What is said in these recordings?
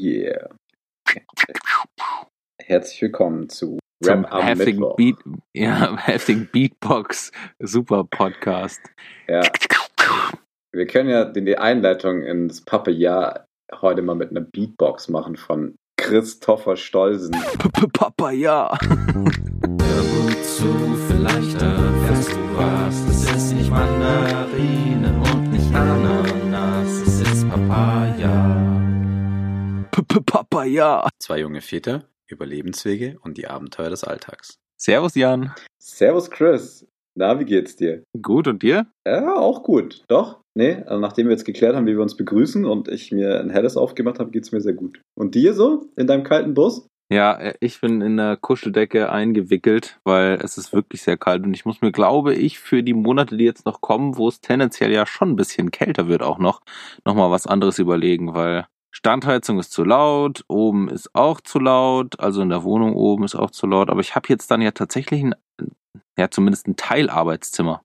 yeah. Herzlich willkommen zu Zum Rap am heftigen, Mittwoch. Beat, ja, heftigen Beatbox Super Podcast. Ja, wir können ja die die Einleitung ins Pappe-Jahr heute mal mit einer Beatbox machen von Christopher Stolzen. Papa, ja. Hör gut zu, vielleicht erfährst du was. Es ist nicht Mandarine und nicht Ananas, es ist Papaya. Papa, ja. Zwei junge Väter, Überlebenswege und die Abenteuer des Alltags. Servus, Jan. Servus Chris. Na, wie geht's dir? Gut, und dir? Ja, auch gut. Doch? Nee, also nachdem wir jetzt geklärt haben, wie wir uns begrüßen und ich mir ein helles aufgemacht habe, geht's mir sehr gut. Und dir so? In deinem kalten Bus? Ja, äh, ich bin in der Kuscheldecke eingewickelt, weil es ist wirklich sehr kalt und ich muss mir, glaube ich, für die Monate, die jetzt noch kommen, wo es tendenziell ja schon ein bisschen kälter wird, auch noch, nochmal was anderes überlegen, weil Standheizung ist zu laut, oben ist auch zu laut, also in der Wohnung oben ist auch zu laut, aber ich habe jetzt dann ja tatsächlich ein, ja zumindest ein Teilarbeitszimmer.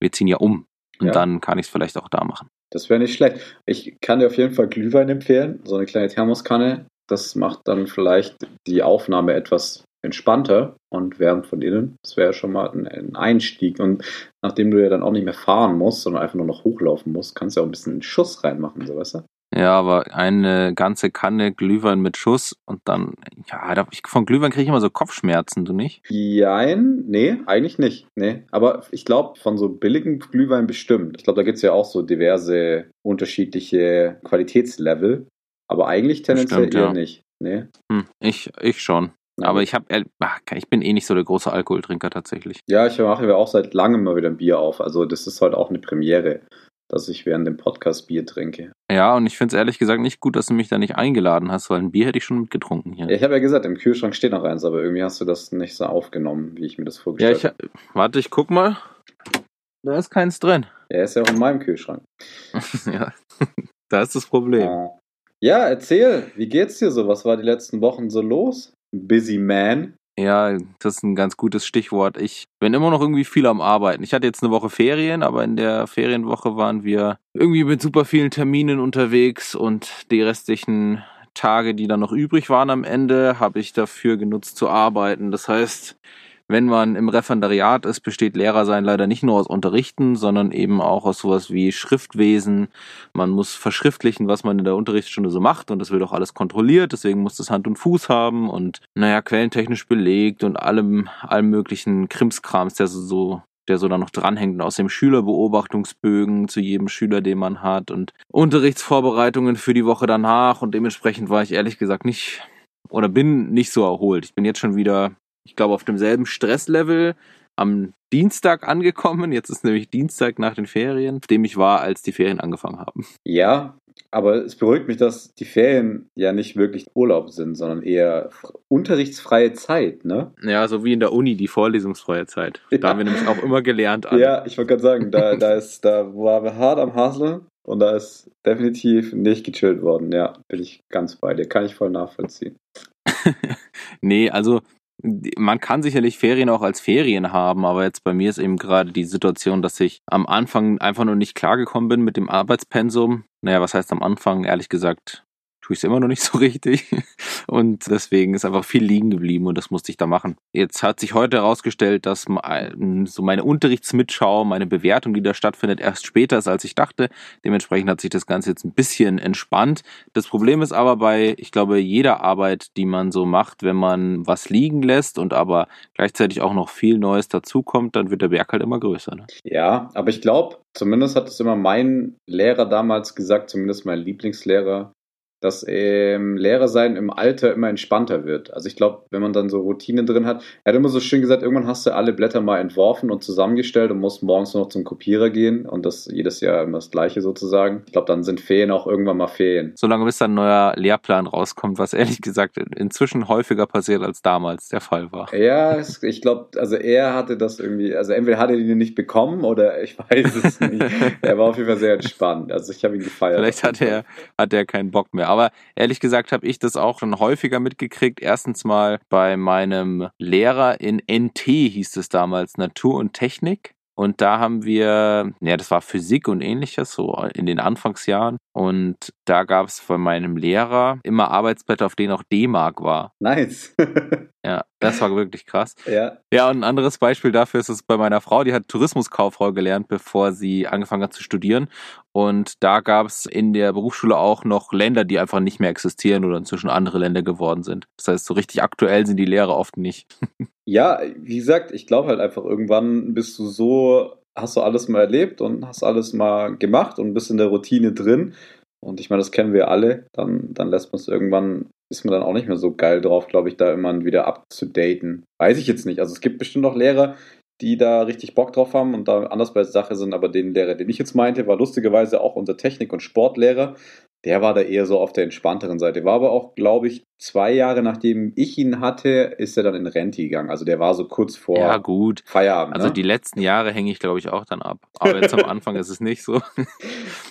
Wir ziehen ja um und Ja. dann kann ich es vielleicht auch da machen. Das wäre nicht schlecht. Ich kann dir auf jeden Fall Glühwein empfehlen, so eine kleine Thermoskanne. Das macht dann vielleicht die Aufnahme etwas entspannter und wärmt von innen. Das wäre schon mal ein, ein Einstieg. Und nachdem du ja dann auch nicht mehr fahren musst, sondern einfach nur noch hochlaufen musst, kannst du ja auch ein bisschen einen Schuss reinmachen, so weißt du? Ja, aber eine ganze Kanne Glühwein mit Schuss und dann, ja, ich, von Glühwein kriege ich immer so Kopfschmerzen, du nicht? Jein, nee, eigentlich nicht. Nee. Aber ich glaube, von so billigen Glühwein bestimmt. Ich glaube, da gibt es ja auch so diverse unterschiedliche Qualitätslevel. Aber eigentlich tendenziell Bestimmt, eher ja. nicht. Nee. Hm, ich, ich schon. Aber ich habe, ich bin eh nicht so der große Alkoholtrinker tatsächlich. Ja, ich mache mir auch seit langem mal wieder ein Bier auf. Also das ist heute auch eine Premiere, dass ich während dem Podcast Bier trinke. Ja, und ich finde es ehrlich gesagt nicht gut, dass du mich da nicht eingeladen hast, weil ein Bier hätte ich schon mitgetrunken hier. Ja, ich habe ja gesagt, im Kühlschrank steht noch eins, aber irgendwie hast du das nicht so aufgenommen, wie ich mir das Ja, vorgestellt ich, habe. warte, ich guck mal. Da ist keins drin. Er ist ja auch in meinem Kühlschrank. ja, da ist das Problem. Ja. ja, erzähl, wie geht's dir so? Was war die letzten Wochen so los? Busy Man. Ja, das ist ein ganz gutes Stichwort. Ich bin immer noch irgendwie viel am Arbeiten. Ich hatte jetzt eine Woche Ferien, aber in der Ferienwoche waren wir irgendwie mit super vielen Terminen unterwegs und die restlichen Tage, die dann noch übrig waren am Ende, habe ich dafür genutzt zu arbeiten. Das heißt, wenn man im Referendariat ist, besteht Lehrersein leider nicht nur aus Unterrichten, sondern eben auch aus sowas wie Schriftwesen. Man muss verschriftlichen, was man in der Unterrichtsstunde so macht und das wird auch alles kontrolliert, deswegen muss das Hand und Fuß haben und naja, quellentechnisch belegt und allem, allem möglichen Krimskrams, der so, so der so da noch dranhängt und aus dem Schülerbeobachtungsbögen zu jedem Schüler, den man hat und Unterrichtsvorbereitungen für die Woche danach und dementsprechend war ich ehrlich gesagt nicht oder bin nicht so erholt. Ich bin jetzt schon wieder, ich glaube, auf demselben Stresslevel am Dienstag angekommen. Jetzt ist nämlich Dienstag nach den Ferien, dem ich war, als die Ferien angefangen haben. Ja, aber es beruhigt mich, dass die Ferien ja nicht wirklich Urlaub sind, sondern eher unterrichtsfreie Zeit, ne? Ja, so wie in der Uni die vorlesungsfreie Zeit. Da Ja. haben wir nämlich auch immer gelernt. alle. Ja, ich wollte gerade sagen, da, da ist, da waren wir hart am Hasseln und da ist definitiv nicht gechillt worden. Ja, bin ich ganz bei dir. Kann ich voll nachvollziehen. Nee, also man kann sicherlich Ferien auch als Ferien haben, aber jetzt bei mir ist eben gerade die Situation, dass ich am Anfang einfach nur nicht klargekommen bin mit dem Arbeitspensum. Naja, was heißt am Anfang? Ehrlich gesagt, tue ich es immer noch nicht so richtig. Und deswegen ist einfach viel liegen geblieben und das musste ich da machen. Jetzt hat sich heute herausgestellt, dass so meine Unterrichtsmitschau, meine Bewertung, die da stattfindet, erst später ist, als ich dachte. Dementsprechend hat sich das Ganze jetzt ein bisschen entspannt. Das Problem ist aber bei, ich glaube, jeder Arbeit, die man so macht, wenn man was liegen lässt und aber gleichzeitig auch noch viel Neues dazukommt, dann wird der Berg halt immer größer. Ne? Ja, aber ich glaube, zumindest hat es immer mein Lehrer damals gesagt, zumindest mein Lieblingslehrer, dass ähm, Lehrer sein im Alter immer entspannter wird. Also ich glaube, wenn man dann so Routinen drin hat, er hat immer so schön gesagt, irgendwann hast du alle Blätter mal entworfen und zusammengestellt und musst morgens nur noch zum Kopierer gehen und das jedes Jahr immer das gleiche sozusagen. Ich glaube, dann sind Ferien auch irgendwann mal Ferien. Solange bis dann ein neuer Lehrplan rauskommt, was ehrlich gesagt inzwischen häufiger passiert als damals der Fall war. Ja, ich glaube, also er hatte das irgendwie, also entweder hat er die nicht bekommen oder ich weiß es nicht. er war auf jeden Fall sehr entspannt. Also ich habe ihn gefeiert. Vielleicht hat er, hat er keinen Bock mehr. Aber ehrlich gesagt habe ich das auch schon häufiger mitgekriegt. Erstens mal bei meinem Lehrer in NT hieß es damals Natur und Technik. Und da haben wir, ja, das war Physik und ähnliches, so in den Anfangsjahren. Und da gab es von meinem Lehrer immer Arbeitsblätter, auf denen auch D-Mark war. Nice. Ja, das war wirklich krass. ja. Ja, und ein anderes Beispiel dafür ist es bei meiner Frau, die hat Tourismuskauffrau gelernt, bevor sie angefangen hat zu studieren. Und da gab es in der Berufsschule auch noch Länder, die einfach nicht mehr existieren oder inzwischen andere Länder geworden sind. Das heißt, so richtig aktuell sind die Lehrer oft nicht. Ja, wie gesagt, ich glaube halt einfach, irgendwann bist du so, hast du alles mal erlebt und hast alles mal gemacht und bist in der Routine drin. Und ich meine, das kennen wir alle. Dann, dann lässt man es irgendwann, ist man dann auch nicht mehr so geil drauf, glaube ich, da immer wieder abzudaten. Weiß ich jetzt nicht. Also es gibt bestimmt noch Lehrer, die da richtig Bock drauf haben und da anders bei der Sache sind, aber den Lehrer, den ich jetzt meinte, war lustigerweise auch unser Technik- und Sportlehrer. Der war da eher so auf der entspannteren Seite. War aber auch, glaube ich, zwei Jahre nachdem ich ihn hatte, ist er dann in Rente gegangen. Also der war so kurz vor Ja, gut. Feierabend. Also ne? die letzten Jahre hänge ich, glaube ich, auch dann ab. Aber jetzt am Anfang ist es nicht so.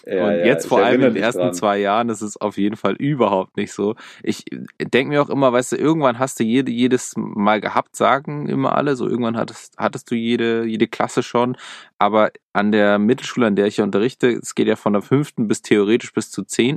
Ja, und ja, jetzt vor allem in den ersten dran. zwei Jahren ist es auf jeden Fall überhaupt nicht so. Ich denke mir auch immer, weißt du, irgendwann hast du jede, jedes Mal gehabt, sagen immer alle. So irgendwann hattest, hattest du jede, jede Klasse schon. Aber an der Mittelschule, an der ich ja unterrichte, es geht ja von der fünften bis theoretisch bis zur zehnten.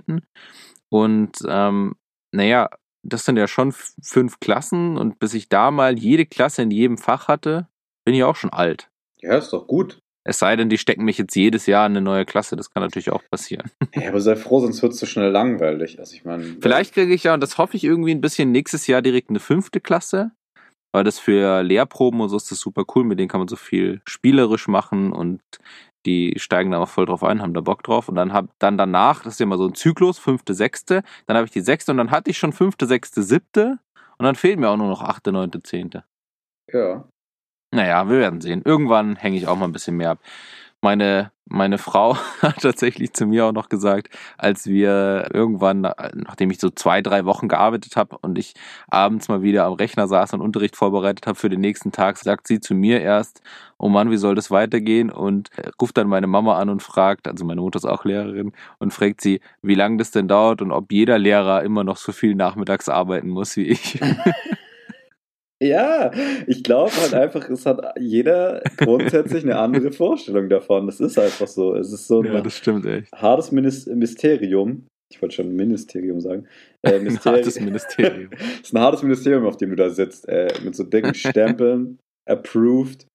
Und ähm, naja, das sind ja schon fünf Klassen. Und bis ich da mal jede Klasse in jedem Fach hatte, bin ich auch schon alt. Ja, ist doch gut. Es sei denn, die stecken mich jetzt jedes Jahr in eine neue Klasse. Das kann natürlich auch passieren. Ja, aber sei froh, sonst wird es so schnell langweilig. Also ich meine. Vielleicht kriege ich ja, und das hoffe ich irgendwie ein bisschen, nächstes Jahr direkt eine fünfte Klasse. Weil das für Lehrproben und so ist das super cool. Mit denen kann man so viel spielerisch machen und die steigen da auch voll drauf ein, haben da Bock drauf. Und dann hab dann danach, das ist ja immer so ein Zyklus, fünfte, sechste. Dann habe ich die sechste und dann hatte ich schon fünfte, sechste, siebte. Und dann fehlen mir auch nur noch achte, neunte, zehnte. Ja. Naja, wir werden sehen. Irgendwann hänge ich auch mal ein bisschen mehr ab. Meine, meine Frau hat tatsächlich zu mir auch noch gesagt, als wir irgendwann, nachdem ich so zwei, drei Wochen gearbeitet habe und ich abends mal wieder am Rechner saß und Unterricht vorbereitet habe für den nächsten Tag, sagt sie zu mir erst, oh Mann, wie soll das weitergehen? Und äh, ruft dann meine Mama an und fragt, also meine Mutter ist auch Lehrerin, und fragt sie, wie lange das denn dauert und ob jeder Lehrer immer noch so viel nachmittags arbeiten muss wie ich. Ja, ich glaube halt einfach, es hat jeder grundsätzlich eine andere Vorstellung davon. Das ist einfach so. Es ist so ein ja, das stimmt echt. hartes Mysterium. Ich wollte schon Ministerium sagen. Äh, Ein hartes Ministerium. es ist ein hartes Ministerium, auf dem du da sitzt, äh, mit so dicken Stempeln, approved.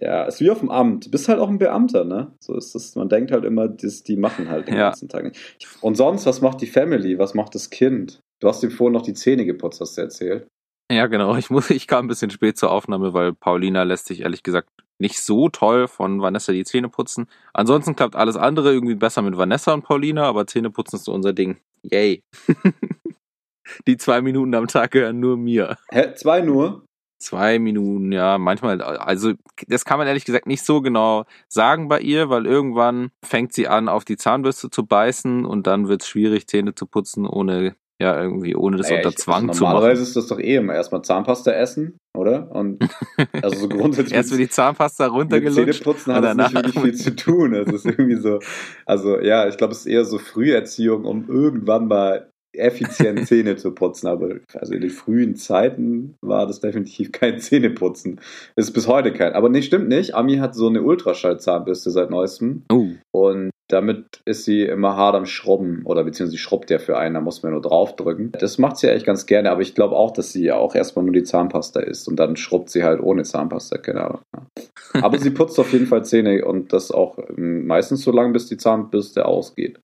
Ja, ist wie auf dem Amt. Du bist halt auch ein Beamter, ne? So ist das. Man denkt halt immer, das, die machen halt den Ja. ganzen Tag nicht. Und sonst, was macht die Family? Was macht das Kind? Du hast ihm vorhin noch die Zähne geputzt, hast du erzählt. Ja, genau. Ich muss, ich kam ein bisschen spät zur Aufnahme, weil Paulina lässt sich ehrlich gesagt nicht so toll von Vanessa die Zähne putzen. Ansonsten klappt alles andere irgendwie besser mit Vanessa und Paulina, aber Zähne putzen ist so unser Ding. Yay. die zwei Minuten am Tag gehören nur mir. Hä? Zwei nur? Zwei Minuten, ja, manchmal, also das kann man ehrlich gesagt nicht so genau sagen bei ihr, weil irgendwann fängt sie an, auf die Zahnbürste zu beißen und dann wird es schwierig, Zähne zu putzen, ohne, ja, irgendwie, ohne das Naja, unter ich- Zwang also zu machen. Normalerweise ist das doch eh immer erstmal Zahnpasta essen, oder? Und also so grundsätzlich Erst wird die Zahnpasta mit runtergelutscht. Zähneputzen hat das nicht wirklich viel zu tun. Es ist irgendwie so, also ja, ich glaube, es ist eher so Früherziehung, um irgendwann mal effizient Zähne zu putzen. Aber also in den frühen Zeiten war das definitiv kein Zähneputzen. Ist bis heute kein. Aber nee, stimmt nicht. Ami hat so eine Ultraschallzahnbürste seit neuestem. Oh, Und damit ist sie immer hart am Schrubben oder beziehungsweise sie schrubbt ja für einen, da muss man nur draufdrücken. Das macht sie eigentlich ganz gerne, aber ich glaube auch, dass sie auch erstmal nur die Zahnpasta isst und dann schrubbt sie halt ohne Zahnpasta, keine Ahnung. Ja. Aber sie putzt auf jeden Fall Zähne und das auch ähm, meistens so lange, bis die Zahnbürste ausgeht.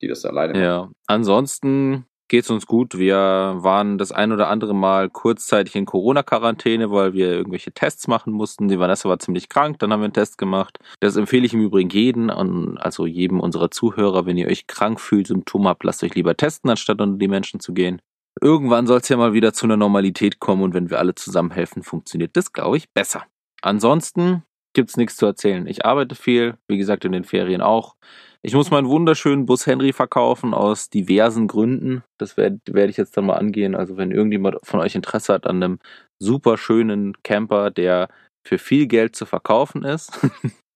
Die das alleine macht. Ja, ansonsten geht's uns gut. Wir waren das ein oder andere Mal kurzzeitig in Corona-Quarantäne, weil wir irgendwelche Tests machen mussten. Die Vanessa war ziemlich krank, dann haben wir einen Test gemacht. Das empfehle ich im Übrigen jeden, und also jedem unserer Zuhörer, wenn ihr euch krank fühlt, Symptome habt, lasst euch lieber testen, anstatt unter die Menschen zu gehen. Irgendwann soll es ja mal wieder zu einer Normalität kommen und wenn wir alle zusammen helfen, funktioniert das, glaube ich, besser. Ansonsten gibt's nichts zu erzählen. Ich arbeite viel, wie gesagt, in den Ferien auch. Ich muss meinen wunderschönen Bus Henry verkaufen aus diversen Gründen. Das werde werd ich jetzt dann mal angehen. Also wenn irgendjemand von euch Interesse hat an einem super schönen Camper, der für viel Geld zu verkaufen ist,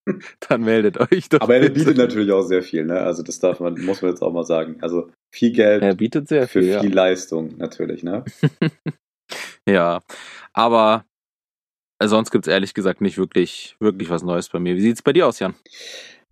dann meldet euch doch. Aber er bietet natürlich auch sehr viel, ne? Also das darf man, muss man jetzt auch mal sagen. Also viel Geld Er bietet sehr für viel. viel ja. Leistung natürlich, ne? Ja, aber Sonst gibt's ehrlich gesagt nicht wirklich, wirklich was Neues bei mir. Wie sieht's bei dir aus, Jan?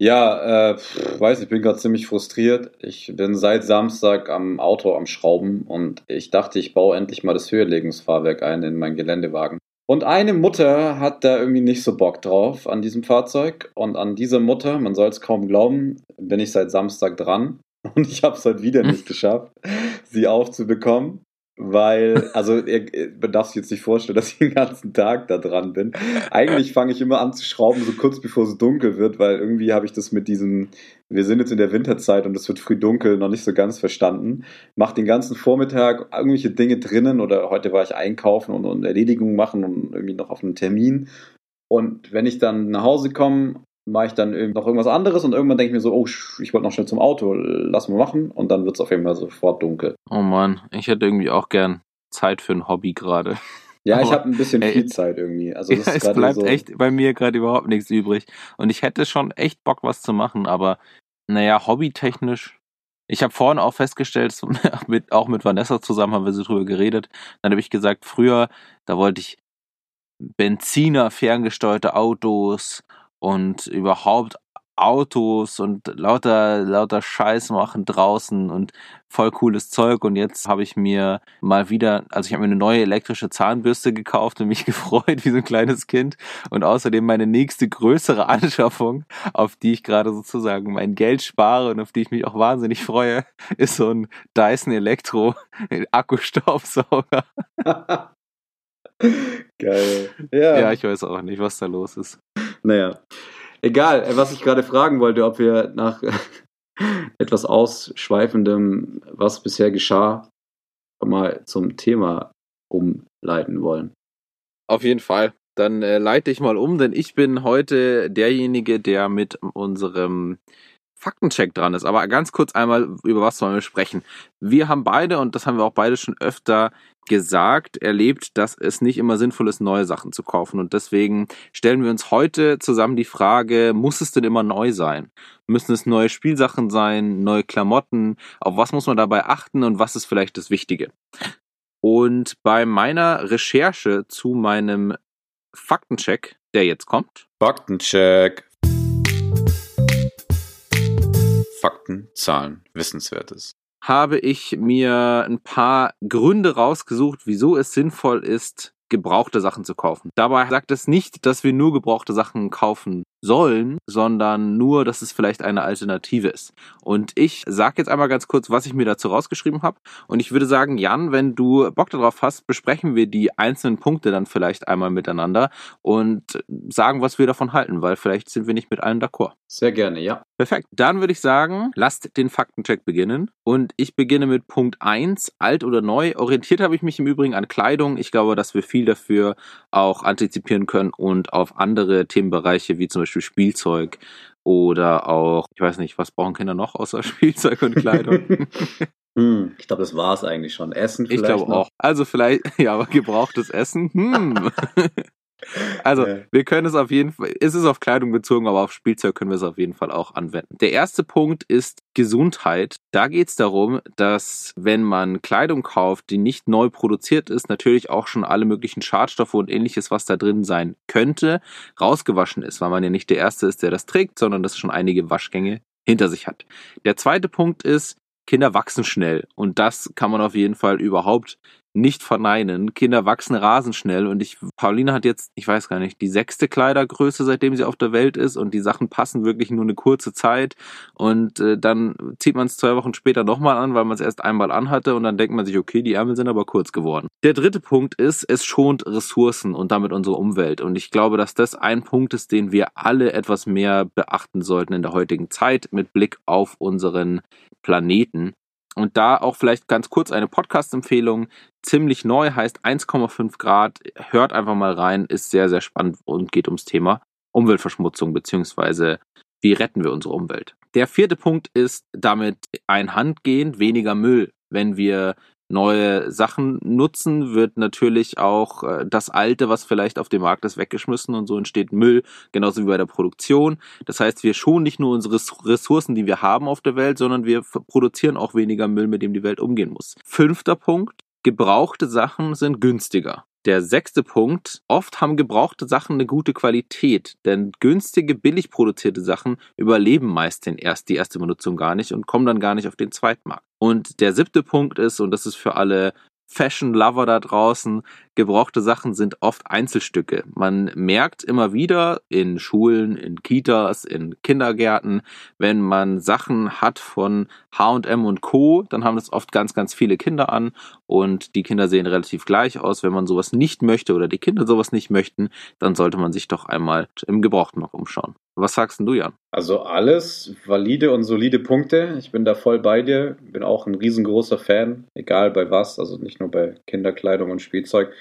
Ja, äh, weiß nicht, ich bin gerade ziemlich frustriert. Ich bin seit Samstag am Auto am Schrauben und ich dachte, ich baue endlich mal das Höherlegungsfahrwerk ein in meinen Geländewagen. Und eine Mutter hat da irgendwie nicht so Bock drauf an diesem Fahrzeug. Und an dieser Mutter, man soll es kaum glauben, bin ich seit Samstag dran. Und ich habe es heute wieder nicht geschafft, sie aufzubekommen. Weil, also ihr, ihr darf sich jetzt nicht vorstellen, dass ich den ganzen Tag da dran bin. Eigentlich fange ich immer an zu schrauben, so kurz bevor es dunkel wird, weil irgendwie habe ich das mit diesem, wir sind jetzt in der Winterzeit und es wird früh dunkel, noch nicht so ganz verstanden. Mach den ganzen Vormittag irgendwelche Dinge drinnen oder heute war ich einkaufen und, und Erledigungen machen und irgendwie noch auf einen Termin. Und wenn ich dann nach Hause komme, mache ich dann noch irgendwas anderes und irgendwann denke ich mir so, oh, ich wollte noch schnell zum Auto, lass mal machen und dann wird es auf jeden Fall sofort dunkel. Oh Mann, ich hätte irgendwie auch gern Zeit für ein Hobby gerade. Ja, ich habe ein bisschen ey, viel Zeit irgendwie. Also das Ja, ist es gerade bleibt so. echt bei mir gerade überhaupt nichts übrig. Und ich hätte schon echt Bock, was zu machen, aber naja, hobbytechnisch. Ich habe vorhin auch festgestellt, mit, auch mit Vanessa zusammen haben wir so drüber geredet. Dann habe ich gesagt, früher, da wollte ich Benziner, ferngesteuerte Autos und überhaupt Autos und lauter, lauter Scheiß machen draußen und voll cooles Zeug. Und jetzt habe ich mir mal wieder, also ich habe mir eine neue elektrische Zahnbürste gekauft und mich gefreut wie so ein kleines Kind. Und außerdem meine nächste größere Anschaffung, auf die ich gerade sozusagen mein Geld spare und auf die ich mich auch wahnsinnig freue, ist so ein Dyson Elektro Akkustaubsauger. Geil. Ja. Ja, ich weiß auch nicht, was da los ist. Naja. Egal, äh, was ich gerade fragen wollte, ob wir nach etwas Ausschweifendem, was bisher geschah, mal zum Thema umleiten wollen. Auf jeden Fall. Dann äh, leite ich mal um, denn ich bin heute derjenige, der mit unserem Faktencheck dran ist. Aber ganz kurz einmal, über was wollen wir sprechen? Wir haben beide, und das haben wir auch beide schon öfter gesagt, erlebt, dass es nicht immer sinnvoll ist, neue Sachen zu kaufen. Und deswegen stellen wir uns heute zusammen die Frage, muss es denn immer neu sein? Müssen es neue Spielsachen sein, neue Klamotten? Auf was muss man dabei achten und was ist vielleicht das Wichtige? Und bei meiner Recherche zu meinem Faktencheck, der jetzt kommt, Faktencheck. Fakten, Zahlen, Wissenswertes. habe ich mir ein paar Gründe rausgesucht, wieso es sinnvoll ist, gebrauchte Sachen zu kaufen. Dabei sagt es nicht, dass wir nur gebrauchte Sachen kaufen sollen, sondern nur, dass es vielleicht eine Alternative ist. Und ich sage jetzt einmal ganz kurz, was ich mir dazu rausgeschrieben habe. Und ich würde sagen, Jan, wenn du Bock darauf hast, besprechen wir die einzelnen Punkte dann vielleicht einmal miteinander und sagen, was wir davon halten, weil vielleicht sind wir nicht mit allen d'accord. Sehr gerne, ja. Perfekt. Dann würde ich sagen, lasst den Faktencheck beginnen. Und ich beginne mit Punkt 1, alt oder neu. Orientiert habe ich mich im Übrigen an Kleidung. Ich glaube, dass wir viel dafür auch antizipieren können und auf andere Themenbereiche wie zum Beispiel Spielzeug oder auch, ich weiß nicht, was brauchen Kinder noch außer Spielzeug und Kleidung? Hm, ich glaube, das war es eigentlich schon. Essen ich vielleicht glaube noch. auch. Also vielleicht, ja, aber gebrauchtes Essen. Hm. Also, Ja. wir können es auf jeden Fall, es ist auf Kleidung bezogen, aber auf Spielzeug können wir es auf jeden Fall auch anwenden. Der erste Punkt ist Gesundheit. Da geht es darum, dass wenn man Kleidung kauft, die nicht neu produziert ist, natürlich auch schon alle möglichen Schadstoffe und ähnliches, was da drin sein könnte, rausgewaschen ist, weil man ja nicht der Erste ist, der das trägt, sondern das schon einige Waschgänge hinter sich hat. Der zweite Punkt ist, Kinder wachsen schnell und das kann man auf jeden Fall überhaupt nicht verneinen. Kinder wachsen rasend schnell und ich, Pauline hat jetzt, ich weiß gar nicht, die sechste Kleidergröße, seitdem sie auf der Welt ist und die Sachen passen wirklich nur eine kurze Zeit und äh, dann zieht man es zwei Wochen später nochmal an, weil man es erst einmal anhatte und dann denkt man sich, okay, die Ärmel sind aber kurz geworden. Der dritte Punkt ist, es schont Ressourcen und damit unsere Umwelt und ich glaube, dass das ein Punkt ist, den wir alle etwas mehr beachten sollten in der heutigen Zeit mit Blick auf unseren Planeten. Und da auch vielleicht ganz kurz eine Podcast-Empfehlung. Ziemlich neu heißt 1,5 Grad. Hört einfach mal rein, ist sehr, sehr spannend und geht ums Thema Umweltverschmutzung beziehungsweise wie retten wir unsere Umwelt. Der vierte Punkt ist damit einhandgehend weniger Müll. Wenn wir neue Sachen nutzen, wird natürlich auch äh, das Alte, was vielleicht auf dem Markt ist, weggeschmissen und so entsteht Müll, genauso wie bei der Produktion. Das heißt, wir schonen nicht nur unsere Ressourcen, die wir haben auf der Welt, sondern wir produzieren auch weniger Müll, mit dem die Welt umgehen muss. Fünfter Punkt. Gebrauchte Sachen sind günstiger. Der sechste Punkt. Oft haben gebrauchte Sachen eine gute Qualität, denn günstige, billig produzierte Sachen überleben meist den erst, die erste Benutzung gar nicht und kommen dann gar nicht auf den Zweitmarkt. Und der siebte Punkt ist, und das ist für alle Fashion-Lover da draußen, gebrauchte Sachen sind oft Einzelstücke. Man merkt immer wieder in Schulen, in Kitas, in Kindergärten, wenn man Sachen hat von H&M und Co., dann haben das oft ganz, ganz viele Kinder an und die Kinder sehen relativ gleich aus. Wenn man sowas nicht möchte oder die Kinder sowas nicht möchten, dann sollte man sich doch einmal im Gebrauchtmarkt umschauen. Was sagst du, Jan? Also alles valide und solide Punkte. Ich bin da voll bei dir. Bin auch ein riesengroßer Fan, egal bei was, also nicht nur bei Kinderkleidung und Spielzeug,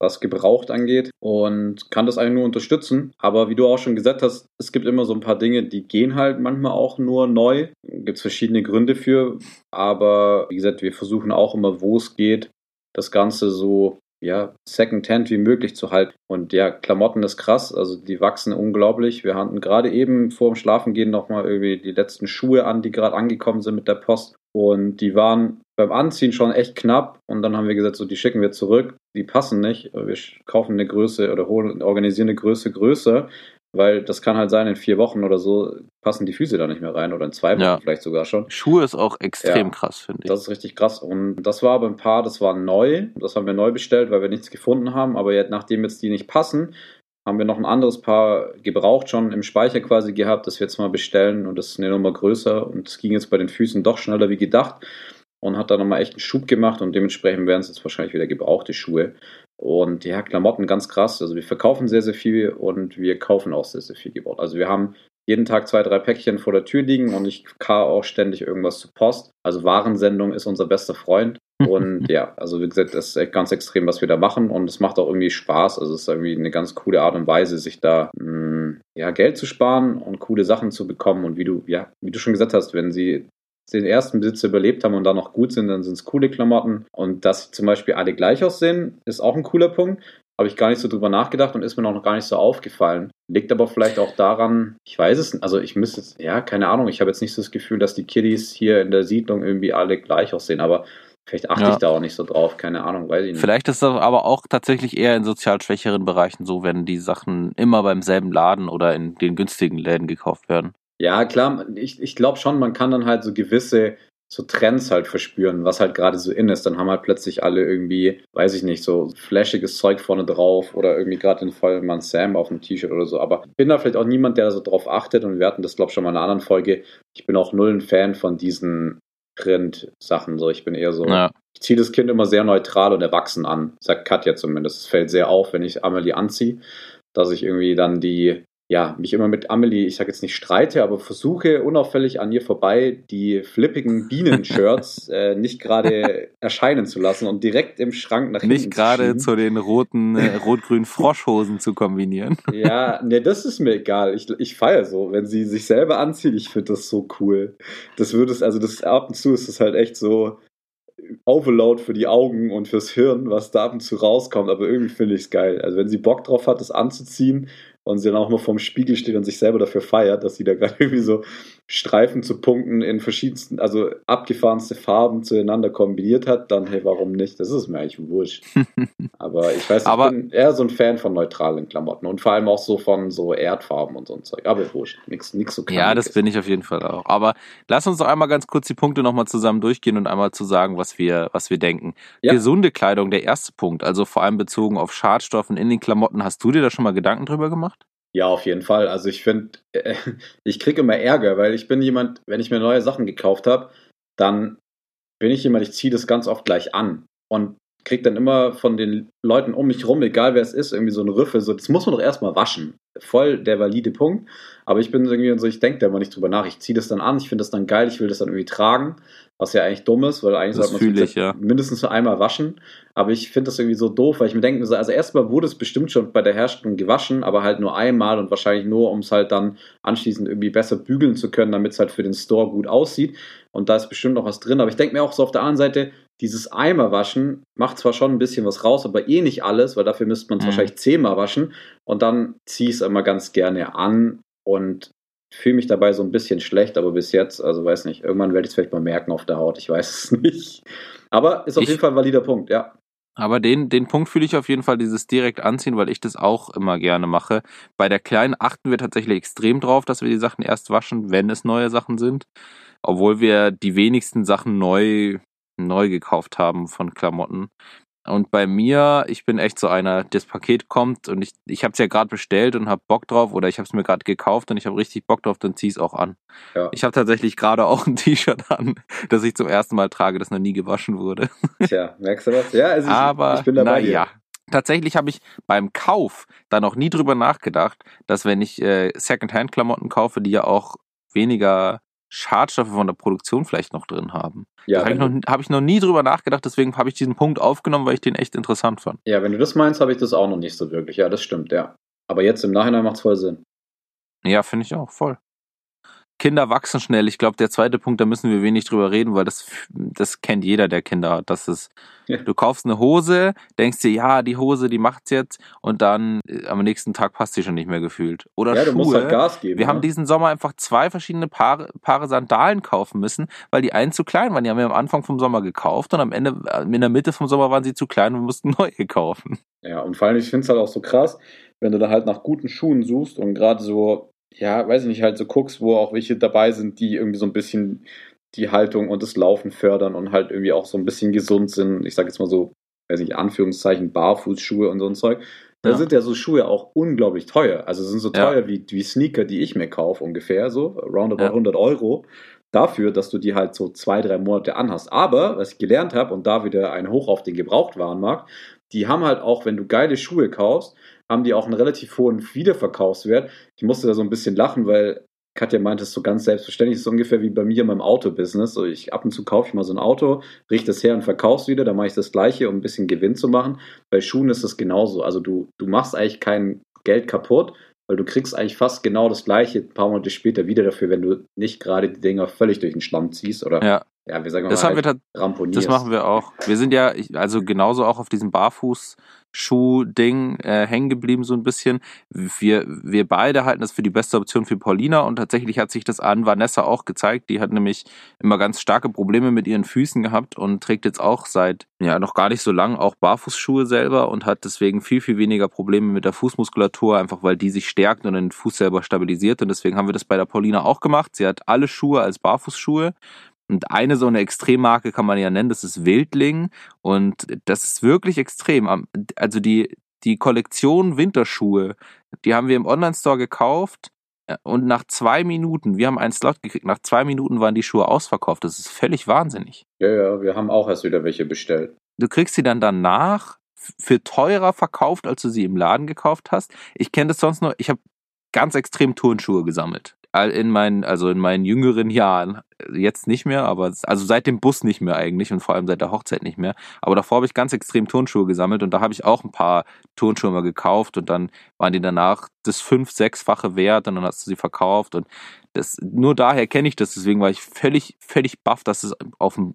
was gebraucht angeht und kann das eigentlich nur unterstützen. Aber wie du auch schon gesagt hast, es gibt immer so ein paar Dinge, die gehen halt manchmal auch nur neu. Gibt es verschiedene Gründe für. Aber wie gesagt, wir versuchen auch immer, wo es geht, das Ganze so ja, Secondhand wie möglich zu halten. Und ja, Klamotten ist krass, also die wachsen unglaublich. Wir hatten gerade eben vor dem Schlafengehen nochmal irgendwie die letzten Schuhe an, die gerade angekommen sind mit der Post. Und die waren beim Anziehen schon echt knapp. Und dann haben wir gesagt, so die schicken wir zurück. Die passen nicht. Wir kaufen eine Größe oder holen, organisieren eine Größe größer. Weil das kann halt sein, in vier Wochen oder so passen die Füße da nicht mehr rein oder in zwei Wochen ja. vielleicht sogar schon. Schuhe ist auch extrem ja, krass, finde ich. Das ist richtig krass. Und das war aber ein paar, das war neu. Das haben wir neu bestellt, weil wir nichts gefunden haben. Aber jetzt, nachdem jetzt die nicht passen, haben wir noch ein anderes Paar gebraucht schon im Speicher quasi gehabt, das wir jetzt mal bestellen. Und das ist eine Nummer größer. Und es ging jetzt bei den Füßen doch schneller wie gedacht und hat da nochmal echt einen Schub gemacht und dementsprechend werden es jetzt wahrscheinlich wieder gebrauchte Schuhe. Und ja, Klamotten ganz krass. Also wir verkaufen sehr, sehr viel und wir kaufen auch sehr, sehr viel gebaut. Also wir haben jeden Tag zwei, drei Päckchen vor der Tür liegen und ich kann auch ständig irgendwas zur Post. Also Warensendung ist unser bester Freund. Und ja, also wie gesagt, das ist echt ganz extrem, was wir da machen und es macht auch irgendwie Spaß. Also es ist irgendwie eine ganz coole Art und Weise, sich da mh, mm, ja, Geld zu sparen und coole Sachen zu bekommen. Und wie du, ja, wie du schon gesagt hast, wenn sie den ersten Besitzer überlebt haben und dann noch gut sind, dann sind es coole Klamotten. Und dass zum Beispiel alle gleich aussehen, ist auch ein cooler Punkt. Habe ich gar nicht so drüber nachgedacht und ist mir noch gar nicht so aufgefallen. Liegt aber vielleicht auch daran, ich weiß es nicht, also ich müsste jetzt, ja, keine Ahnung, ich habe jetzt nicht so das Gefühl, dass die Kiddies hier in der Siedlung irgendwie alle gleich aussehen, aber vielleicht achte ja. ich da auch nicht so drauf, keine Ahnung, weiß ich nicht. Vielleicht ist das aber auch tatsächlich eher in sozial schwächeren Bereichen so, wenn die Sachen immer beim selben Laden oder in den günstigen Läden gekauft werden. Ja, klar, ich, ich glaube schon, man kann dann halt so gewisse so Trends halt verspüren, was halt gerade so in ist. Dann haben halt plötzlich alle irgendwie, weiß ich nicht, so flashiges Zeug vorne drauf oder irgendwie gerade den Vollmann Sam auf dem T-Shirt oder so. Aber ich bin da vielleicht auch niemand, der da so drauf achtet und wir hatten das, glaube ich, schon mal in einer anderen Folge. Ich bin auch null ein Fan von diesen Print-Sachen. So, ich bin eher so, ja. ich ziehe das Kind immer sehr neutral und erwachsen an, sagt Katja zumindest. Es fällt sehr auf, wenn ich Amelie anziehe, dass ich irgendwie dann die ja, mich immer mit Amelie, ich sage jetzt nicht streite, aber versuche unauffällig an ihr vorbei die flippigen Bienen-Shirts äh, nicht gerade erscheinen zu lassen und direkt im Schrank nach hinten Nicht gerade zu, zu, den roten, äh, rot-grünen Froschhosen zu kombinieren. Ja, ne, das ist mir egal. Ich, ich feiere so, wenn sie sich selber anzieht, ich finde das so cool. Das würde es, also das ab und zu ist es halt echt so, Overload für die Augen und fürs Hirn, was da ab und zu rauskommt, aber irgendwie finde ich es geil. Also wenn sie Bock drauf hat, das anzuziehen und sie dann auch mal vorm Spiegel steht und sich selber dafür feiert, dass sie da gerade irgendwie so Streifen zu Punkten in verschiedensten, also abgefahrenste Farben zueinander kombiniert hat, dann hey, warum nicht? Das ist mir eigentlich wurscht. Aber ich weiß, aber, ich bin eher so ein Fan von neutralen Klamotten und vor allem auch so von so Erdfarben und so ein Zeug. Aber wurscht, nichts nix so Ja, das bin ich auf jeden Fall auch. Aber lass uns doch einmal ganz kurz die Punkte nochmal zusammen durchgehen und einmal zu sagen, was wir, was wir denken. Ja. Gesunde Kleidung, der erste Punkt, also vor allem bezogen auf Schadstoffen in den Klamotten. Hast du dir da schon mal Gedanken drüber gemacht? Ja, auf jeden Fall. Also ich finde, äh, ich kriege immer Ärger, weil ich bin jemand, wenn ich mir neue Sachen gekauft habe, dann bin ich jemand, ich ziehe das ganz oft gleich an und kriege dann immer von den Leuten um mich rum, egal wer es ist, irgendwie so eine Rüffel, so, das muss man doch erstmal waschen. Voll der valide Punkt. Aber ich bin irgendwie so, ich denke da immer nicht drüber nach. Ich ziehe das dann an, ich finde das dann geil, ich will das dann irgendwie tragen. Was ja eigentlich dumm ist, weil eigentlich das sollte man es ja. mindestens nur einmal waschen. Aber ich finde das irgendwie so doof, weil ich mir denke, also erstmal wurde es bestimmt schon bei der Herstellung gewaschen, aber halt nur einmal und wahrscheinlich nur, um es halt dann anschließend irgendwie besser bügeln zu können, damit es halt für den Store gut aussieht. Und da ist bestimmt noch was drin. Aber ich denke mir auch so auf der anderen Seite, dieses Eimer waschen macht zwar schon ein bisschen was raus, aber eh nicht alles, weil dafür müsste man es mhm. wahrscheinlich zehnmal waschen. Und dann ziehe ich es immer ganz gerne an und fühle mich dabei so ein bisschen schlecht, aber bis jetzt, also weiß nicht, irgendwann werde ich es vielleicht mal merken auf der Haut, ich weiß es nicht. Aber ist auf ich, jeden Fall ein valider Punkt, ja. Aber den, den Punkt fühle ich auf jeden Fall, dieses direkt anziehen, weil ich das auch immer gerne mache. Bei der Kleinen achten wir tatsächlich extrem drauf, dass wir die Sachen erst waschen, wenn es neue Sachen sind. Obwohl wir die wenigsten Sachen neu, neu gekauft haben von Klamotten. Und bei mir, ich bin echt so einer, das Paket kommt und ich, ich habe es ja gerade bestellt und habe Bock drauf oder ich habe es mir gerade gekauft und ich habe richtig Bock drauf, dann zieh es auch an. Ja. Ich habe tatsächlich gerade auch ein T-Shirt an, das ich zum ersten Mal trage, das noch nie gewaschen wurde. Tja, merkst du was? Ja, also ich, Aber ich bin dabei. naja. Tatsächlich habe ich beim Kauf da noch nie drüber nachgedacht, dass wenn ich äh, Secondhand-Klamotten kaufe, die ja auch weniger Schadstoffe von der Produktion vielleicht noch drin haben. Ja, da habe ich, noch- hab ich noch nie drüber nachgedacht, deswegen habe ich diesen Punkt aufgenommen, weil ich den echt interessant fand. ja, wenn du das meinst, habe ich das auch noch nicht so wirklich. Ja, das stimmt, ja. Aber jetzt im Nachhinein macht es voll Sinn. Ja, finde ich auch, voll. Kinder wachsen schnell. Ich glaube, der zweite Punkt, da müssen wir wenig drüber reden, weil das, das kennt jeder, der Kinder hat. Das ist, Ja. du kaufst eine Hose, denkst dir, ja, die Hose, die macht's jetzt, und dann äh, am nächsten Tag passt sie schon nicht mehr gefühlt. Oder ja, du Schuhe. musst halt Gas geben. wir haben ne? diesen Sommer einfach zwei verschiedene Paare, Paare Sandalen kaufen müssen, weil die einen zu klein waren. Die haben wir am Anfang vom Sommer gekauft und am Ende, äh, in der Mitte vom Sommer waren sie zu klein und wir mussten neue kaufen. Ja, und vor allem, ich finde es halt auch so krass, wenn du da halt nach guten Schuhen suchst und gerade so, ja, weiß ich nicht, halt so guckst, wo auch welche dabei sind, die irgendwie so ein bisschen die Haltung und das Laufen fördern und halt irgendwie auch so ein bisschen gesund sind. Ich sag jetzt mal so, weiß nicht, Anführungszeichen, Barfußschuhe und so ein Zeug. Da Ja. sind ja so Schuhe auch unglaublich teuer. Also sind so Ja. teuer wie, wie Sneaker, die ich mir kaufe ungefähr, so roundabout Ja. 100 Euro. Dafür, dass du die halt so zwei, drei Monate anhast. Aber, was ich gelernt habe, und da wieder ein Hoch auf den Gebrauchtwarenmarkt, die haben halt auch, wenn du geile Schuhe kaufst, haben die auch einen relativ hohen Wiederverkaufswert. Ich musste da so ein bisschen lachen, weil Katja meinte, es so ganz selbstverständlich, es ist ungefähr wie bei mir in meinem Autobusiness. So, ich ab und zu kaufe ich mal so ein Auto, richte es her und verkaufe es wieder, dann mache ich das gleiche, um ein bisschen Gewinn zu machen. Bei Schuhen ist es genauso. Also du, du machst eigentlich kein Geld kaputt, weil du kriegst eigentlich fast genau das gleiche ein paar Monate später wieder dafür, wenn du nicht gerade die Dinger völlig durch den Schlamm ziehst oder Ja, ja, wir sagen mal das haben wir halt ramponierst. Das machen wir auch. Wir sind ja, also genauso auch auf diesem Barfußschuh-Ding äh, hängen geblieben so ein bisschen. Wir, wir beide halten das für die beste Option für Paulina und tatsächlich hat sich das an Vanessa auch gezeigt. Die hat nämlich immer ganz starke Probleme mit ihren Füßen gehabt und trägt jetzt auch seit, ja, noch gar nicht so lang auch Barfußschuhe selber und hat deswegen viel, viel weniger Probleme mit der Fußmuskulatur, einfach weil die sich stärkt und den Fuß selber stabilisiert und deswegen haben wir das bei der Paulina auch gemacht. Sie hat alle Schuhe als Barfußschuhe und eine so eine Extremmarke kann man ja nennen, das ist Wildling. Und das ist wirklich extrem. Also die, die Kollektion Winterschuhe, die haben wir im Online-Store gekauft. äh, Und nach zwei Minuten, wir haben einen Slot gekriegt, nach zwei Minuten waren die Schuhe ausverkauft. Das ist völlig wahnsinnig. Ja, ja, wir haben auch erst wieder welche bestellt. Du kriegst sie dann danach für teurer verkauft, als du sie im Laden gekauft hast. Ich kenne das sonst nur, ich habe ganz extrem Turnschuhe gesammelt. In meinen, also in meinen jüngeren Jahren. Jetzt nicht mehr, aber also seit dem Bus nicht mehr eigentlich und vor allem seit der Hochzeit nicht mehr. Aber davor habe ich ganz extrem Turnschuhe gesammelt und da habe ich auch ein paar Turnschuhe mal gekauft und dann waren die danach das fünf-, sechsfache wert und dann hast du sie verkauft und das, nur daher kenne ich das, deswegen war ich völlig, völlig baff, dass es auf dem,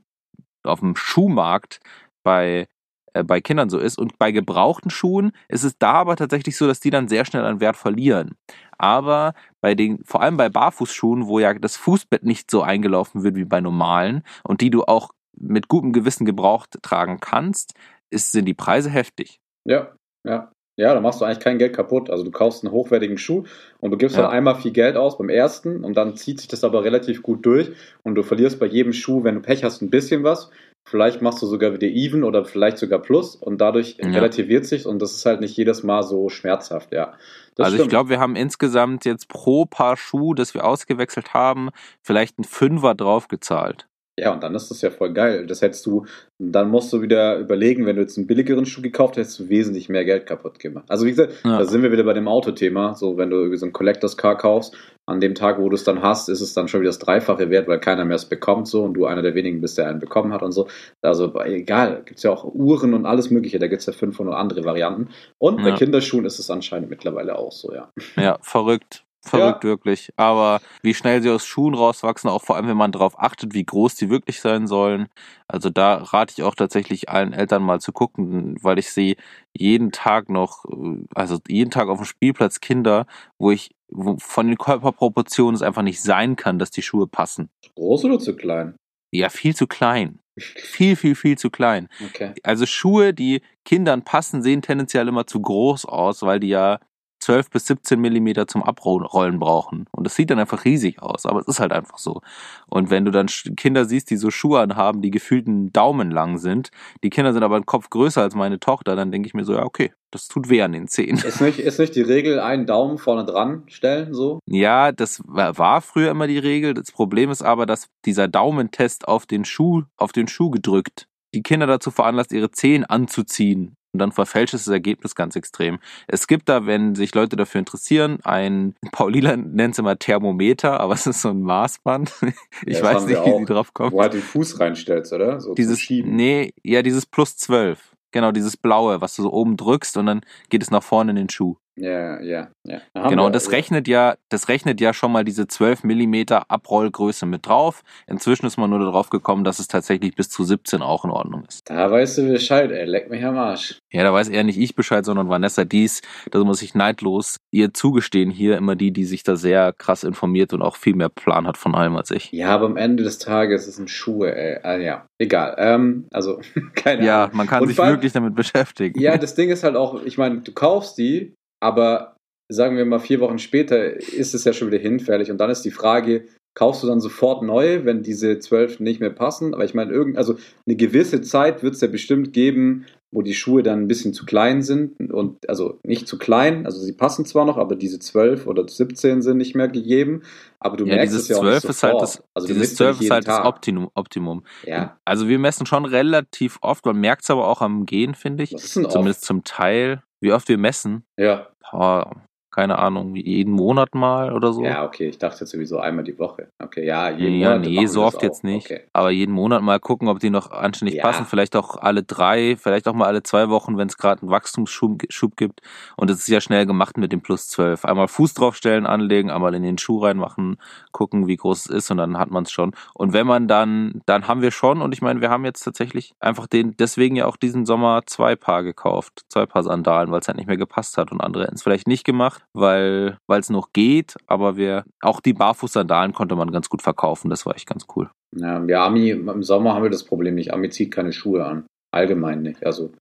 auf dem Schuhmarkt bei, äh, bei Kindern so ist. Und bei gebrauchten Schuhen ist es da aber tatsächlich so, dass die dann sehr schnell an Wert verlieren. Aber bei den, vor allem bei Barfußschuhen, wo ja das Fußbett nicht so eingelaufen wird wie bei normalen und die du auch mit gutem Gewissen gebraucht tragen kannst, ist, sind die Preise heftig. Ja, ja. Ja, da machst du eigentlich kein Geld kaputt. Also du kaufst einen hochwertigen Schuh und du gibst Ja. dann einmal viel Geld aus beim ersten und dann zieht sich das aber relativ gut durch und du verlierst bei jedem Schuh, wenn du Pech hast, ein bisschen was. Vielleicht machst du sogar wieder even oder vielleicht sogar plus und dadurch Ja. relativiert sich und das ist halt nicht jedes Mal so schmerzhaft, ja. Das also ich stimmt. glaube, wir haben insgesamt jetzt pro Paar Schuh, das wir ausgewechselt haben, vielleicht einen Fünfer drauf gezahlt. Ja, und dann ist das ja voll geil. Das hättest du, dann musst du wieder überlegen, wenn du jetzt einen billigeren Schuh gekauft hättest, du wesentlich mehr Geld kaputt gemacht. Also wie gesagt, Ja. da sind wir wieder bei dem Autothema. So, wenn du irgendwie so ein Collectors Car kaufst, an dem Tag, wo du es dann hast, ist es dann schon wieder das Dreifache wert, weil keiner mehr es bekommt so und du einer der wenigen bist, der einen bekommen hat und so. Also egal, gibt's ja auch Uhren und alles mögliche, da gibt's ja 500 andere Varianten. Und bei Ja. Kinderschuhen ist es anscheinend mittlerweile auch so, ja. Ja, verrückt. Verrückt wirklich. Aber wie schnell sie aus Schuhen rauswachsen, auch vor allem, wenn man darauf achtet, wie groß die wirklich sein sollen. Also da rate ich auch tatsächlich allen Eltern mal zu gucken, weil ich sehe jeden Tag noch, äh, also jeden Tag auf dem Spielplatz Kinder, wo ich wo von den Körperproportionen es einfach nicht sein kann, dass die Schuhe passen. Groß oder zu klein? Ja, viel zu klein. Viel, viel, viel zu klein. Okay. Also Schuhe, die Kindern passen, sehen tendenziell immer zu groß aus, weil die ja 12 bis 17 Millimeter zum Abrollen brauchen. Und das sieht dann einfach riesig aus, aber es ist halt einfach so. Und wenn du dann Kinder siehst, die so Schuhe anhaben, die gefühlt einen Daumen lang sind, die Kinder sind aber einen Kopf größer als meine Tochter, dann denke ich mir so, ja, okay, das tut weh an den Zehen. Ist nicht, ist nicht die Regel, einen Daumen vorne dran stellen, so? Ja, das war war früher immer die Regel. Das Problem ist aber, dass dieser Daumentest auf den Schuh, auf den Schuh gedrückt, die Kinder dazu veranlasst, ihre Zehen anzuziehen. Und dann verfälscht es das Ergebnis ganz extrem. Es gibt da, wenn sich Leute dafür interessieren, ein, Paulina nennt es immer Thermometer, aber es ist so ein Maßband. Ich das weiß nicht, wie sie drauf kommt. Wo halt den Fuß reinstellst, oder? So Dieses, Schieben. nee, ja, dieses plus 12. Genau, dieses blaue, was du so oben drückst und dann geht es nach vorne in den Schuh. Ja, ja, ja. Genau, und das rechnet ja, das rechnet ja schon mal diese 12 Millimeter Abrollgröße mit drauf. Inzwischen ist man nur darauf gekommen, dass es tatsächlich bis zu 17 auch in Ordnung ist. Da weißt du Bescheid, ey. Leck mich am Arsch. Ja, da weiß eher nicht ich Bescheid, sondern Vanessa Dies. Da muss ich neidlos ihr zugestehen hier, immer die, die sich da sehr krass informiert und auch viel mehr Plan hat von allem als ich. Ja, aber am Ende des Tages ist ein Schuhe, ey. Ah, ja, egal. Ähm, also, keine Ja, Ahnung. man kann Und sich wirklich damit beschäftigen. Ja, das Ding ist halt auch, ich meine, du kaufst die, aber sagen wir mal vier Wochen später ist es ja schon wieder hinfällig und dann ist die Frage, kaufst du dann sofort neue, wenn diese zwölf nicht mehr passen? Aber ich meine, irgend, also eine gewisse Zeit wird es ja bestimmt geben, wo die Schuhe dann ein bisschen zu klein sind und also nicht zu klein, also sie passen zwar noch, aber diese zwölf oder 17 sind nicht mehr gegeben. Aber du Ja, merkst es ja auch 12 nicht ist halt das, also dieses misst ja 12 nicht ist halt jeden das Tag. Optimum. Optimum. Ja, Also wir messen schon relativ oft, man merkt es aber auch am Gehen, finde ich. was ist denn oft? Zumindest zum Teil. Wie oft wir messen? Ja. 好 keine Ahnung, jeden Monat mal oder so. ja, okay, ich dachte jetzt sowieso einmal die Woche. Okay, ja, jeden ja, Monat nee, so das oft jetzt nicht. Okay. Aber jeden Monat mal gucken, ob die noch anständig Ja. passen. Vielleicht auch alle drei, vielleicht auch mal alle zwei Wochen, wenn es gerade einen Wachstumsschub Schub gibt. Und es ist ja schnell gemacht mit dem Plus 12. Einmal Fuß draufstellen, anlegen, einmal in den Schuh reinmachen, gucken, wie groß es ist und dann hat man es schon. Und wenn man dann, dann haben wir schon, und ich meine, wir haben jetzt tatsächlich einfach den, deswegen ja auch diesen Sommer zwei Paar gekauft. Zwei Paar Sandalen, weil es halt nicht mehr gepasst hat. Und andere hätten es vielleicht nicht gemacht, weil weil es noch geht, aber wir, auch die Barfuß-Sandalen konnte man ganz gut verkaufen. Das war echt ganz cool. Ja, ja, Ami, im Sommer haben wir das Problem nicht. Ami zieht keine Schuhe an. Allgemein nicht. Also,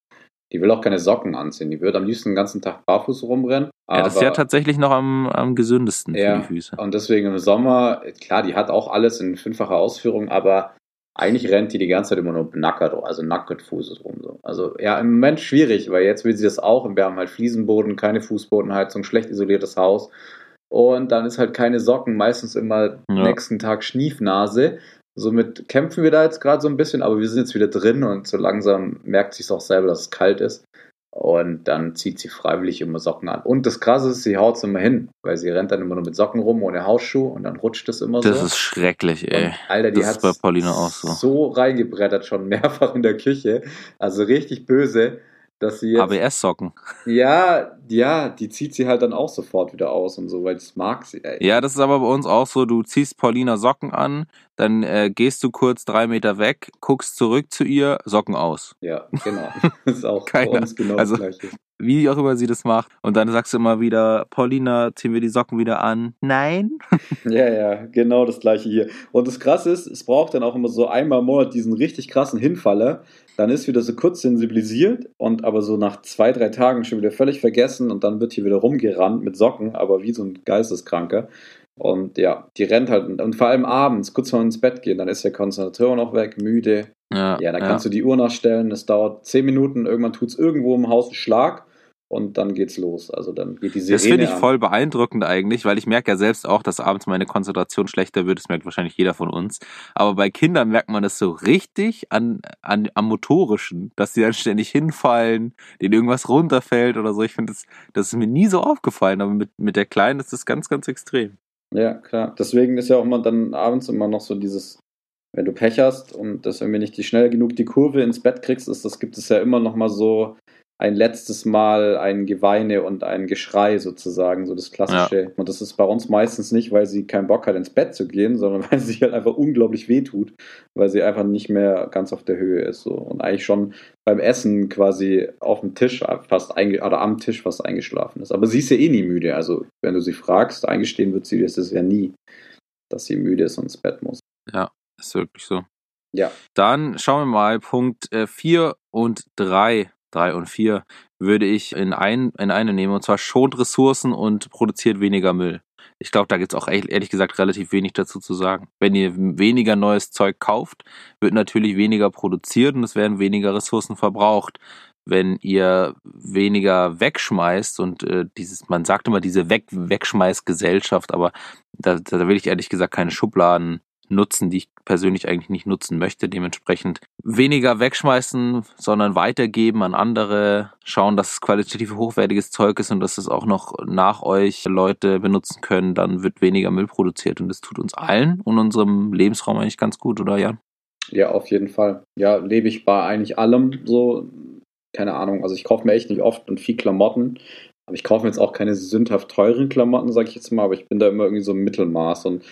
die will auch keine Socken anziehen. Die wird am liebsten den ganzen Tag barfuß rumrennen. Ja, das ist ja tatsächlich noch am, am gesündesten Ja. für die Füße. Und deswegen im Sommer, klar, die hat auch alles in fünffacher Ausführung, aber eigentlich rennt die die ganze Zeit immer nur nackert, also nacktfuß rum. So. Also ja, im Moment schwierig, weil jetzt will sie das auch und wir haben halt Fliesenboden, keine Fußbodenheizung, schlecht isoliertes Haus. Und dann ist halt keine Socken, meistens immer Ja. nächsten Tag Schniefnase. Somit kämpfen wir da jetzt gerade so ein bisschen, aber wir sind jetzt wieder drin und so langsam merkt sie es auch selber, dass es kalt ist. Und dann zieht sie freiwillig immer Socken an. Und das Krasse ist, sie haut es immer hin, weil sie rennt dann immer nur mit Socken rum, ohne Hausschuh und dann rutscht es immer Das so. ist schrecklich, ey. Und, Alter, die das hat so. so reingebrettert schon mehrfach in der Küche. Also richtig böse, dass sie jetzt. ABS-Socken. ja, ja, die zieht sie halt dann auch sofort wieder aus und so, weil das mag sie, ey. Ja, das ist aber bei uns auch so. Du ziehst Paulina Socken an, dann äh, gehst du kurz drei Meter weg, guckst zurück zu ihr, Socken aus. Ja, genau. Das ist auch Keine- bei uns genau also- das Gleiche. Wie auch immer sie das macht. Und dann sagst du immer wieder, Paulina, ziehen wir die Socken wieder an. Nein. Ja, ja, genau das gleiche hier. Und das Krasse ist, es braucht dann auch immer so einmal im Monat diesen richtig krassen Hinfaller. Dann ist wieder so kurz sensibilisiert und aber so nach zwei, drei Tagen schon wieder völlig vergessen und dann wird hier wieder rumgerannt mit Socken, aber wie so ein Geisteskranker. Und ja, die rennt halt und vor allem abends, kurz vor ins Bett gehen, dann ist ja Konzentration noch weg, müde. Ja, Ja, dann kannst du die Uhr nachstellen, es dauert zehn Minuten, irgendwann tut es irgendwo im Haus einen Schlag und dann geht's los. Also dann geht die Sirene Das finde ich an. voll beeindruckend eigentlich, weil ich merke ja selbst auch, dass abends meine Konzentration schlechter wird. Das merkt wahrscheinlich jeder von uns. Aber bei Kindern merkt man das so richtig an, an, am Motorischen, dass die dann ständig hinfallen, denen irgendwas runterfällt oder so. Ich finde, das, das ist mir nie so aufgefallen, aber mit, mit der Kleinen ist das ganz, ganz extrem. Ja, klar. Deswegen ist ja auch immer dann abends immer noch so dieses, wenn du Pech hast und das irgendwie nicht schnell genug die Kurve ins Bett kriegst, ist, das gibt es ja immer noch mal so ein letztes Mal ein Geweine und ein Geschrei sozusagen, so das Klassische. Und das ist bei uns meistens nicht, weil sie keinen Bock hat, ins Bett zu gehen, sondern weil sie halt einfach unglaublich wehtut, weil sie einfach nicht mehr ganz auf der Höhe ist. So. Und eigentlich schon beim Essen quasi auf dem Tisch fast einge oder am Tisch fast eingeschlafen ist. Aber sie ist ja eh nie müde. Also wenn du sie fragst, eingestehen wird sie das ja nie, dass sie müde ist und ins Bett muss. Ist wirklich so. Ja. Dann schauen wir mal, Punkt 4 und 3, 3 und 4 würde ich in, ein, in eine nehmen, und zwar schont Ressourcen und produziert weniger Müll. Ich glaube, da gibt's auch echt, ehrlich gesagt relativ wenig dazu zu sagen. Wenn ihr weniger neues Zeug kauft, wird natürlich weniger produziert und es werden weniger Ressourcen verbraucht. Wenn ihr weniger wegschmeißt und äh, dieses, man sagt immer diese Weg Wegschmeißgesellschaft, aber da, da will ich ehrlich gesagt keine Schubladen nutzen, die ich persönlich eigentlich nicht nutzen möchte. Dementsprechend weniger wegschmeißen, sondern weitergeben an andere, schauen, dass es qualitativ hochwertiges Zeug ist und dass es auch noch nach euch Leute benutzen können, dann wird weniger Müll produziert und das tut uns allen und unserem Lebensraum eigentlich ganz gut, oder Jan? Ja, auf jeden Fall. Ja, lebe ich bei eigentlich allem so. Keine Ahnung, also ich kaufe mir echt nicht oft und viel Klamotten, aber ich kaufe mir jetzt auch keine sündhaft teuren Klamotten, sage ich jetzt mal, aber ich bin da immer irgendwie so im Mittelmaß und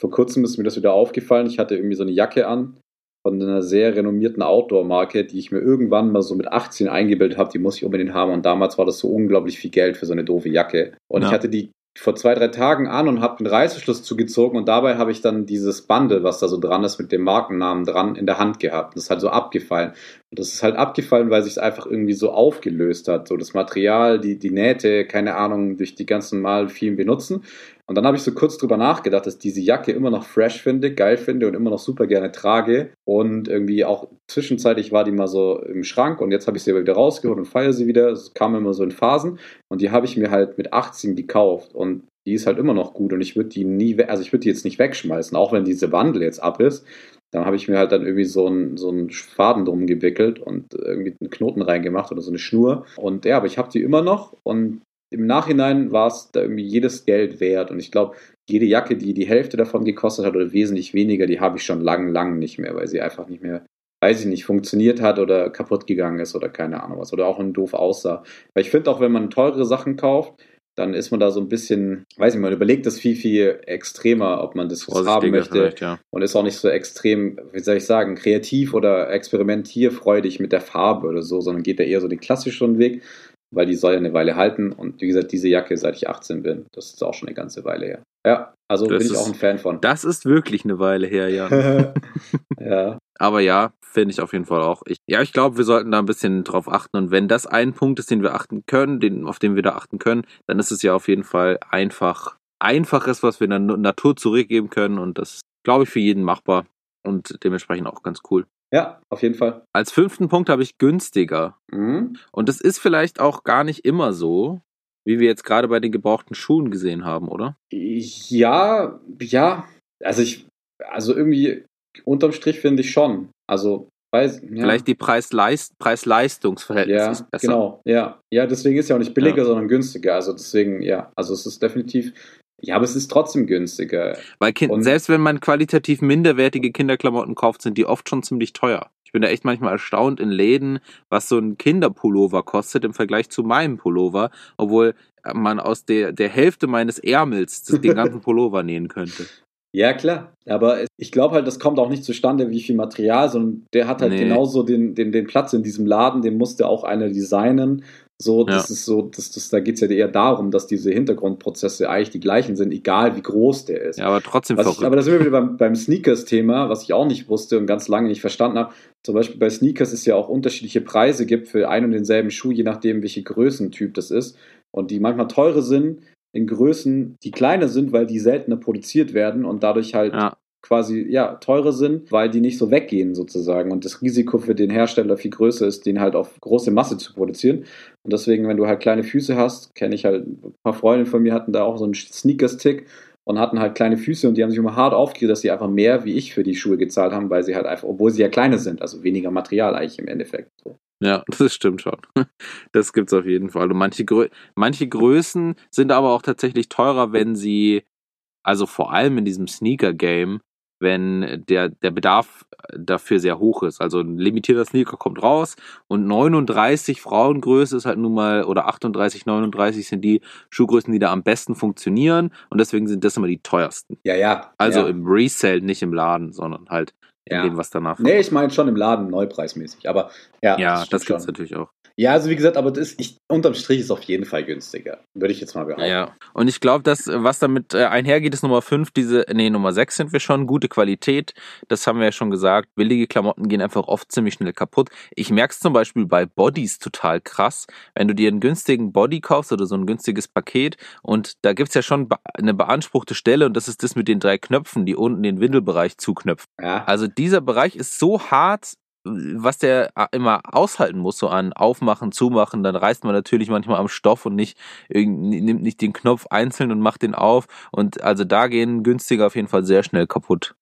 vor kurzem ist mir das wieder aufgefallen. Ich hatte irgendwie so eine Jacke an von einer sehr renommierten Outdoor-Marke, die ich mir irgendwann mal so mit 18 eingebildet habe, die muss ich unbedingt haben. Und damals war das so unglaublich viel Geld für so eine doofe Jacke. Und ja. ich hatte die vor zwei, drei Tagen an und habe den Reißverschluss zugezogen und dabei habe ich dann dieses Bundle, was da so dran ist, mit dem Markennamen dran, in der Hand gehabt. Das ist halt so abgefallen. Und das ist halt abgefallen, weil sich es einfach irgendwie so aufgelöst hat. So das Material, die, die Nähte, keine Ahnung, durch die ganzen Mal vielen benutzen. Und dann habe ich so kurz drüber nachgedacht, dass ich diese Jacke immer noch fresh finde, geil finde und immer noch super gerne trage. Und irgendwie auch zwischenzeitlich war die mal so im Schrank und jetzt habe ich sie wieder rausgeholt und feiere sie wieder. Es kam immer so in Phasen. Und die habe ich mir halt mit 18 gekauft. Und die ist halt immer noch gut und ich würde die nie, also ich würde die jetzt nicht wegschmeißen, auch wenn diese Wandel jetzt ab ist. Dann habe ich mir halt dann irgendwie so einen so einen Faden drum gewickelt und irgendwie einen Knoten reingemacht oder so eine Schnur. Und ja, aber ich habe die immer noch und im Nachhinein war es da irgendwie jedes Geld wert. Und ich glaube, jede Jacke, die die Hälfte davon gekostet hat oder wesentlich weniger, die habe ich schon lang, lang nicht mehr, weil sie einfach nicht mehr, weiß ich nicht, funktioniert hat oder kaputt gegangen ist oder keine Ahnung was. Oder auch ein doof aussah. Weil ich finde auch, wenn man teure Sachen kauft, dann ist man da so ein bisschen, weiß ich, man überlegt das viel, viel extremer, ob man das haben möchte. Ja. Und ist auch nicht so extrem, wie soll ich sagen, kreativ oder experimentierfreudig mit der Farbe oder so, sondern geht da eher so den klassischeren Weg weil die soll ja eine Weile halten. Und wie gesagt, diese Jacke, seit ich 18 bin, das ist auch schon eine ganze Weile her. Ja, also das bin ich ist, auch ein Fan von. Das ist wirklich eine Weile her, ja. ja. Aber ja, finde ich auf jeden Fall auch. Ich, ja, ich glaube, wir sollten da ein bisschen drauf achten. Und wenn das ein Punkt ist, den wir achten können, den, auf den wir da achten können, dann ist es ja auf jeden Fall einfach, einfaches, was wir in der Natur zurückgeben können. Und das ist, glaube ich, für jeden machbar und dementsprechend auch ganz cool. Ja, auf jeden Fall. Als fünften Punkt habe ich günstiger. Mhm. Und das ist vielleicht auch gar nicht immer so, wie wir jetzt gerade bei den gebrauchten Schuhen gesehen haben, oder? Ja, ja. Also ich, also irgendwie unterm Strich finde ich schon. Also weiß, ja. Vielleicht die Preis-Leist Preis-Leistungsverhältnis ja, ist besser. Genau, ja. Ja, deswegen ist ja auch nicht billiger, ja. sondern günstiger. Also deswegen, ja. Also es ist definitiv ja, aber es ist trotzdem günstiger. Weil kind, selbst wenn man qualitativ minderwertige Kinderklamotten kauft, sind die oft schon ziemlich teuer. Ich bin da echt manchmal erstaunt in Läden, was so ein Kinderpullover kostet im Vergleich zu meinem Pullover, obwohl man aus der, der Hälfte meines Ärmels den ganzen Pullover nähen könnte. Ja, klar. Aber ich glaube halt, das kommt auch nicht zustande, wie viel Material, sondern der hat halt nee. genauso den, den, den Platz in diesem Laden, den musste auch einer designen. So, das ja. ist so, das, das, da geht es ja eher darum, dass diese Hintergrundprozesse eigentlich die gleichen sind, egal wie groß der ist. Ja, aber trotzdem was ich, Aber da sind wir wieder beim, beim Sneakers-Thema, was ich auch nicht wusste und ganz lange nicht verstanden habe. Zum Beispiel bei Sneakers es ja auch unterschiedliche Preise gibt für einen und denselben Schuh, je nachdem, welche Größentyp das ist. Und die manchmal teure sind in Größen, die kleiner sind, weil die seltener produziert werden und dadurch halt ja quasi ja teurer sind, weil die nicht so weggehen sozusagen und das Risiko für den Hersteller viel größer ist, den halt auf große Masse zu produzieren. Und deswegen, wenn du halt kleine Füße hast, kenne ich halt ein paar Freunde von mir hatten da auch so einen Sneakers-Tick und hatten halt kleine Füße und die haben sich immer hart aufgeregt, dass sie einfach mehr wie ich für die Schuhe gezahlt haben, weil sie halt einfach, obwohl sie ja kleine sind, also weniger Material eigentlich im Endeffekt. So. Ja, das stimmt schon. Das gibt's auf jeden Fall. Und manche, Grö manche Größen sind aber auch tatsächlich teurer, wenn sie, also vor allem in diesem Sneaker-Game, wenn der, der Bedarf dafür sehr hoch ist. Also ein limitierter Sneaker kommt raus und 39 Frauengröße ist halt nun mal, oder 38, 39 sind die Schuhgrößen, die da am besten funktionieren und deswegen sind das immer die teuersten. Ja, ja. Also ja. im Resale, nicht im Laden, sondern halt in ja. dem, was danach Nee, ich meine schon im Laden neupreismäßig, aber ja. Ja, das, das gibt's natürlich auch. Ja, also wie gesagt, aber das ist, ich, unterm Strich ist auf jeden Fall günstiger. Würde ich jetzt mal behaupten. Ja. Und ich glaube, dass, was damit äh, einhergeht, ist Nummer 5, diese, nee, Nummer 6 sind wir schon, gute Qualität. Das haben wir ja schon gesagt. Billige Klamotten gehen einfach oft ziemlich schnell kaputt. Ich merke es zum Beispiel bei Bodies total krass. Wenn du dir einen günstigen Body kaufst oder so ein günstiges Paket und da gibt's ja schon eine beanspruchte Stelle und das ist das mit den drei Knöpfen, die unten den Windelbereich zuknöpfen. Ja. Also dieser Bereich ist so hart, was der immer aushalten muss, so an Aufmachen, Zumachen, dann reißt man natürlich manchmal am Stoff und nicht, nimmt nicht den Knopf einzeln und macht den auf. Und also da gehen günstiger auf jeden Fall sehr schnell kaputt.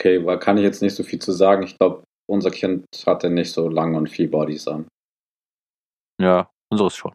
Okay, weil kann ich jetzt nicht so viel zu sagen. Ich glaube, unser Kind hatte nicht so lange und viel Bodies an. Ja, unseres schon.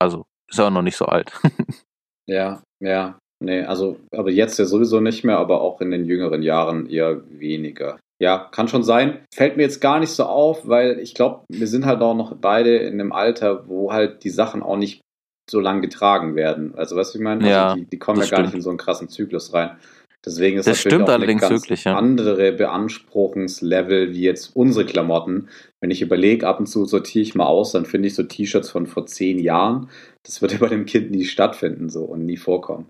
Also, ist auch noch nicht so alt. ja, ja. Nee, also, aber jetzt ja sowieso nicht mehr, aber auch in den jüngeren Jahren eher weniger. Ja, kann schon sein. Fällt mir jetzt gar nicht so auf, weil ich glaube, wir sind halt auch noch beide in einem Alter, wo halt die Sachen auch nicht so lang getragen werden. Also, weißt du, ich meine? Ja, also die, die kommen ja gar nicht in so einen krassen Zyklus rein. Deswegen ist das natürlich stimmt auch allerdings eine ganz wirklich, ja. andere Beanspruchungslevel wie jetzt unsere Klamotten. Wenn ich überlege, ab und zu sortiere ich mal aus, dann finde ich so T-Shirts von vor zehn Jahren. Das würde bei dem Kind nie stattfinden so und nie vorkommen.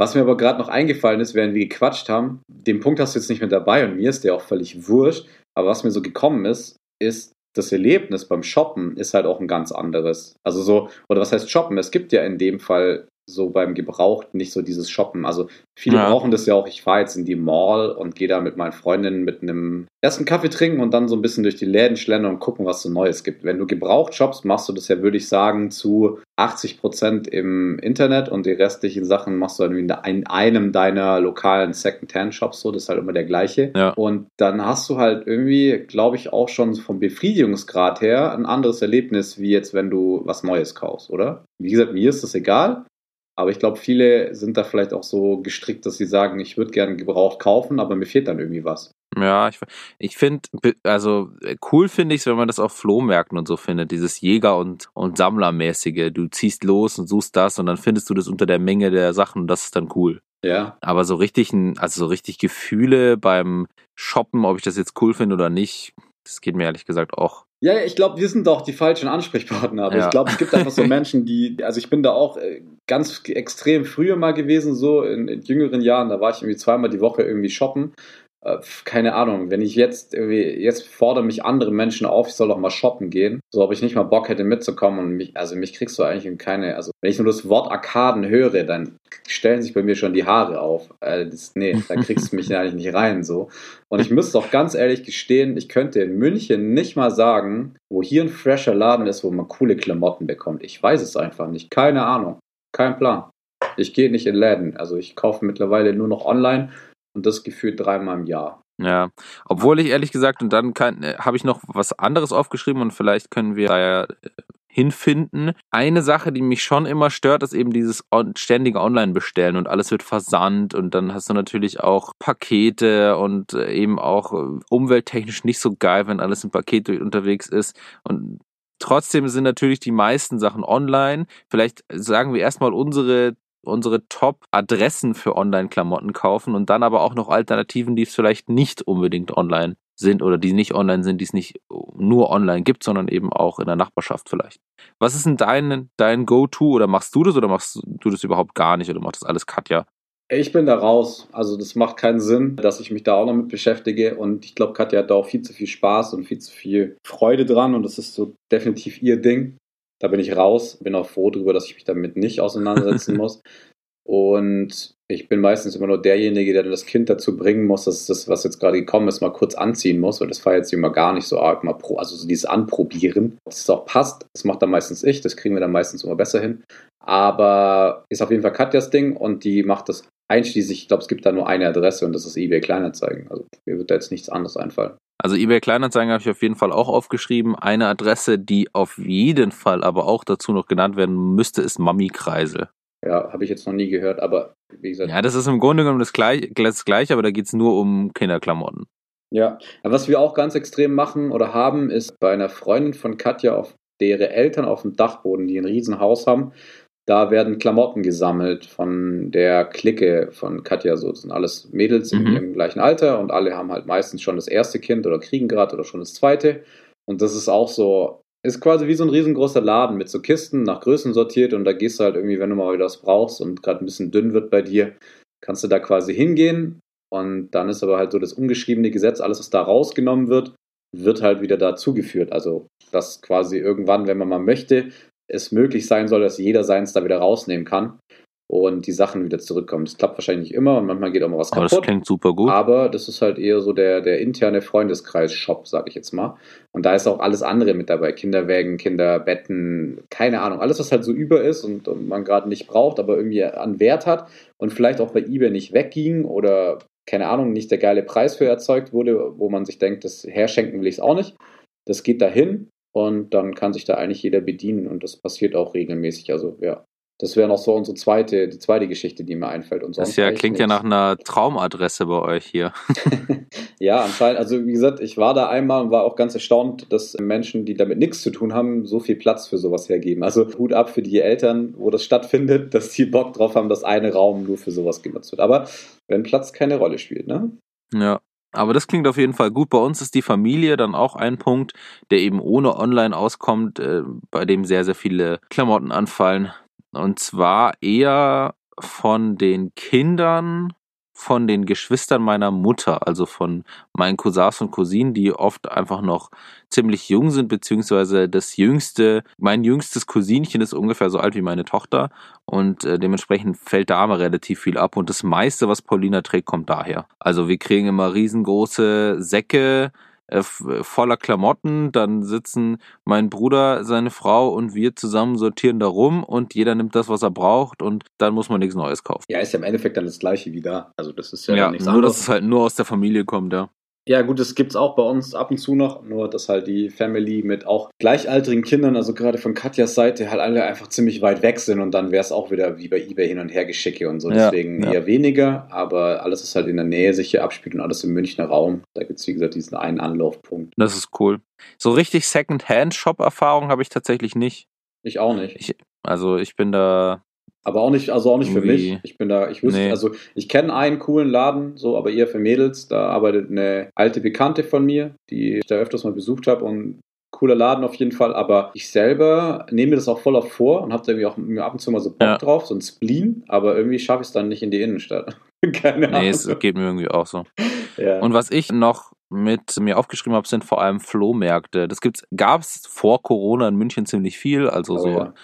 Was mir aber gerade noch eingefallen ist, während wir gequatscht haben, den Punkt hast du jetzt nicht mit dabei und mir ist der auch völlig wurscht, aber was mir so gekommen ist, ist, das Erlebnis beim Shoppen ist halt auch ein ganz anderes. Also so, oder was heißt Shoppen? Es gibt ja in dem Fall so beim Gebraucht nicht so dieses Shoppen. Also viele Ja. brauchen das ja auch. Ich fahre jetzt in die Mall und gehe da mit meinen Freundinnen mit einem ersten Kaffee trinken und dann so ein bisschen durch die Läden schlendern und gucken, was so Neues gibt. Wenn du gebraucht shoppst, machst du das ja, würde ich sagen, zu 80 Prozent im Internet und die restlichen Sachen machst du dann in in einem deiner lokalen Second-Hand-Shops so. Das ist halt immer der gleiche. Ja. Und dann hast du halt irgendwie, glaube ich, auch schon vom Befriedigungsgrad her ein anderes Erlebnis, wie jetzt, wenn du was Neues kaufst, oder? Wie gesagt, mir ist das egal. Aber ich glaube, viele sind da vielleicht auch so gestrickt, dass sie sagen, ich würde gerne gebraucht kaufen, aber mir fehlt dann irgendwie was. Ja, ich, ich finde, also äh, cool finde ich es, wenn man das auf Flohmärkten und so findet, dieses Jäger- und, und Sammlermäßige. Du ziehst los und suchst das und dann findest du das unter der Menge der Sachen und das ist dann cool. Ja, Aber so richtig, also so richtig Gefühle beim Shoppen, ob ich das jetzt cool finde oder nicht, das geht mir ehrlich gesagt auch. Ja, ich glaube, wir sind doch die falschen Ansprechpartner. Aber Ja. ich glaube, es gibt einfach so Menschen, die, also ich bin da auch äh, ganz extrem früher mal gewesen, so in, in jüngeren Jahren, da war ich irgendwie zweimal die Woche irgendwie shoppen. Äh, keine Ahnung, wenn ich jetzt irgendwie, jetzt fordern mich andere Menschen auf, ich soll doch mal shoppen gehen, so ob ich nicht mal Bock hätte mitzukommen und mich, also mich kriegst du eigentlich in keine, also wenn ich nur das Wort Arkaden höre, dann stellen sich bei mir schon die Haare auf. Äh, das, nee, da kriegst du mich eigentlich nicht rein, so. Und ich müsste auch ganz ehrlich gestehen, ich könnte in München nicht mal sagen, wo hier ein fresher Laden ist, wo man coole Klamotten bekommt. Ich weiß es einfach nicht. Keine Ahnung. Kein Plan. Ich gehe nicht in Läden. Also ich kaufe mittlerweile nur noch online und das gefühlt dreimal im Jahr. Ja, obwohl ich ehrlich gesagt, und dann äh, habe ich noch was anderes aufgeschrieben und vielleicht können wir da ja äh, hinfinden. Eine Sache, die mich schon immer stört, ist eben dieses ständige Online-Bestellen und alles wird versandt und dann hast du natürlich auch Pakete und äh, eben auch umwelttechnisch nicht so geil, wenn alles im Paket unterwegs ist und Trotzdem sind natürlich die meisten Sachen online. Vielleicht sagen wir erstmal unsere unsere Top-Adressen für Online-Klamotten kaufen und dann aber auch noch Alternativen, die vielleicht nicht unbedingt online sind oder die nicht online sind, die es nicht nur online gibt, sondern eben auch in der Nachbarschaft vielleicht. Was ist denn dein, dein Go-To oder machst du das oder machst du das überhaupt gar nicht oder macht das alles Katja? Ich bin da raus. Also das macht keinen Sinn, dass ich mich da auch noch mit beschäftige. Und ich glaube, Katja hat da auch viel zu viel Spaß und viel zu viel Freude dran. Und das ist so definitiv ihr Ding. Da bin ich raus. Bin auch froh darüber, dass ich mich damit nicht auseinandersetzen muss. Und ich bin meistens immer nur derjenige, der dann das Kind dazu bringen muss, dass das, was jetzt gerade gekommen ist, mal kurz anziehen muss. Und das feiert sie immer gar nicht so arg. Mal pro, also so dieses Anprobieren. Dass es auch passt, das macht dann meistens ich. Das kriegen wir dann meistens immer besser hin. Aber ist auf jeden Fall Katjas Ding und die macht das einschließlich, ich glaube, es gibt da nur eine Adresse und das ist eBay Kleinanzeigen. Also mir wird da jetzt nichts anderes einfallen. Also eBay Kleinanzeigen habe ich auf jeden Fall auch aufgeschrieben. Eine Adresse, die auf jeden Fall aber auch dazu noch genannt werden müsste, ist Mami Kreisel. Ja, habe ich jetzt noch nie gehört, aber wie gesagt. Ja, das ist im Grunde genommen das gleiche, das gleiche aber da geht's nur um Kinderklamotten. Ja, aber was wir auch ganz extrem machen oder haben, ist bei einer Freundin von Katja, auf deren Eltern auf dem Dachboden, die ein Riesenhaus haben, da werden Klamotten gesammelt von der Clique von Katja. So, das sind alles Mädels in Mhm. ihrem gleichen Alter und alle haben halt meistens schon das erste Kind oder kriegen gerade oder schon das zweite. Und das ist auch so, Ist quasi wie so ein riesengroßer Laden mit so Kisten nach Größen sortiert und da gehst du halt irgendwie, wenn du mal wieder was brauchst und gerade ein bisschen dünn wird bei dir, kannst du da quasi hingehen und dann ist aber halt so das ungeschriebene Gesetz, alles was da rausgenommen wird, wird halt wieder dazugeführt. Also, dass quasi irgendwann, wenn man mal möchte, es möglich sein soll, dass jeder seins da wieder rausnehmen kann und die Sachen wieder zurückkommen. Das klappt wahrscheinlich nicht immer und manchmal geht auch mal was Aber kaputt. das klingt super gut. Aber das ist halt eher so der, der interne Freundeskreis-Shop, sag ich jetzt mal. Und da ist auch alles andere mit dabei. Kinderwägen, Kinderbetten, keine Ahnung. Alles, was halt so über ist und, und man gerade nicht braucht, aber irgendwie an Wert hat und vielleicht auch bei eBay nicht wegging oder, keine Ahnung, nicht der geile Preis für erzeugt wurde, wo man sich denkt, das herschenken will ich es auch nicht. Das geht dahin und dann kann sich da eigentlich jeder bedienen und das passiert auch regelmäßig. Also ja, das wäre noch so unsere zweite, die zweite Geschichte, die mir einfällt. Und Das ja, klingt ja nichts. nach einer Traumadresse bei euch hier. ja, anscheinend, also wie gesagt, ich war da einmal und war auch ganz erstaunt, dass Menschen, die damit nichts zu tun haben, so viel Platz für sowas hergeben. Also Hut ab für die Eltern, wo das stattfindet, dass die Bock drauf haben, dass eine Raum nur für sowas genutzt wird. Aber wenn Platz keine Rolle spielt, ne? Ja. Aber das klingt auf jeden Fall gut. Bei uns ist die Familie dann auch ein Punkt, der eben ohne Online auskommt, äh, bei dem sehr, sehr viele Klamotten anfallen. Und zwar eher von den Kindern von den Geschwistern meiner Mutter, also von meinen Cousins und Cousinen, die oft einfach noch ziemlich jung sind, beziehungsweise das jüngste, mein jüngstes Cousinchen ist ungefähr so alt wie meine Tochter und äh, dementsprechend fällt da immer relativ viel ab und das meiste, was Paulina trägt, kommt daher. Also wir kriegen immer riesengroße Säcke voller Klamotten, dann sitzen mein Bruder, seine Frau und wir zusammen sortieren da rum und jeder nimmt das, was er braucht und dann muss man nichts Neues kaufen. Ja, ist ja im Endeffekt dann das gleiche wie da. Also das ist ja, Ja, nichts nur anderes. dass es halt nur aus der Familie kommt, ja. Ja, gut, das gibt's auch bei uns ab und zu noch, nur dass halt die Family mit auch gleichaltrigen Kindern, also gerade von Katjas Seite, halt alle einfach ziemlich weit weg sind und dann wäre es auch wieder wie bei eBay hin und her geschicke und so. Ja, Deswegen ja. eher weniger, aber alles, was halt in der Nähe sich hier abspielt und alles im Münchner Raum, da gibt's wie gesagt diesen einen Anlaufpunkt. Das ist cool. So richtig Second-Hand-Shop-Erfahrung habe ich tatsächlich nicht. Ich auch nicht. Ich- Also ich bin da, Aber auch nicht, also auch nicht für Irgendwie- mich. Ich bin da, ich wüsste, Nee. also ich kenne einen coolen Laden, so, aber eher für Mädels. Da arbeitet eine alte Bekannte von mir, die ich da öfters mal besucht habe und cooler Laden auf jeden Fall. Aber ich selber nehme mir das auch voll auf vor und habe da irgendwie auch mir ab und zu mal so Bock Ja. drauf, so ein Spleen, aber irgendwie schaffe ich es dann nicht in die Innenstadt. Keine Ahnung. nee, es geht mir irgendwie auch so. ja. Und was ich noch mit mir aufgeschrieben habe, sind vor allem Flohmärkte. Das gibt's, gab's vor Corona in München ziemlich viel, also Oh so ja.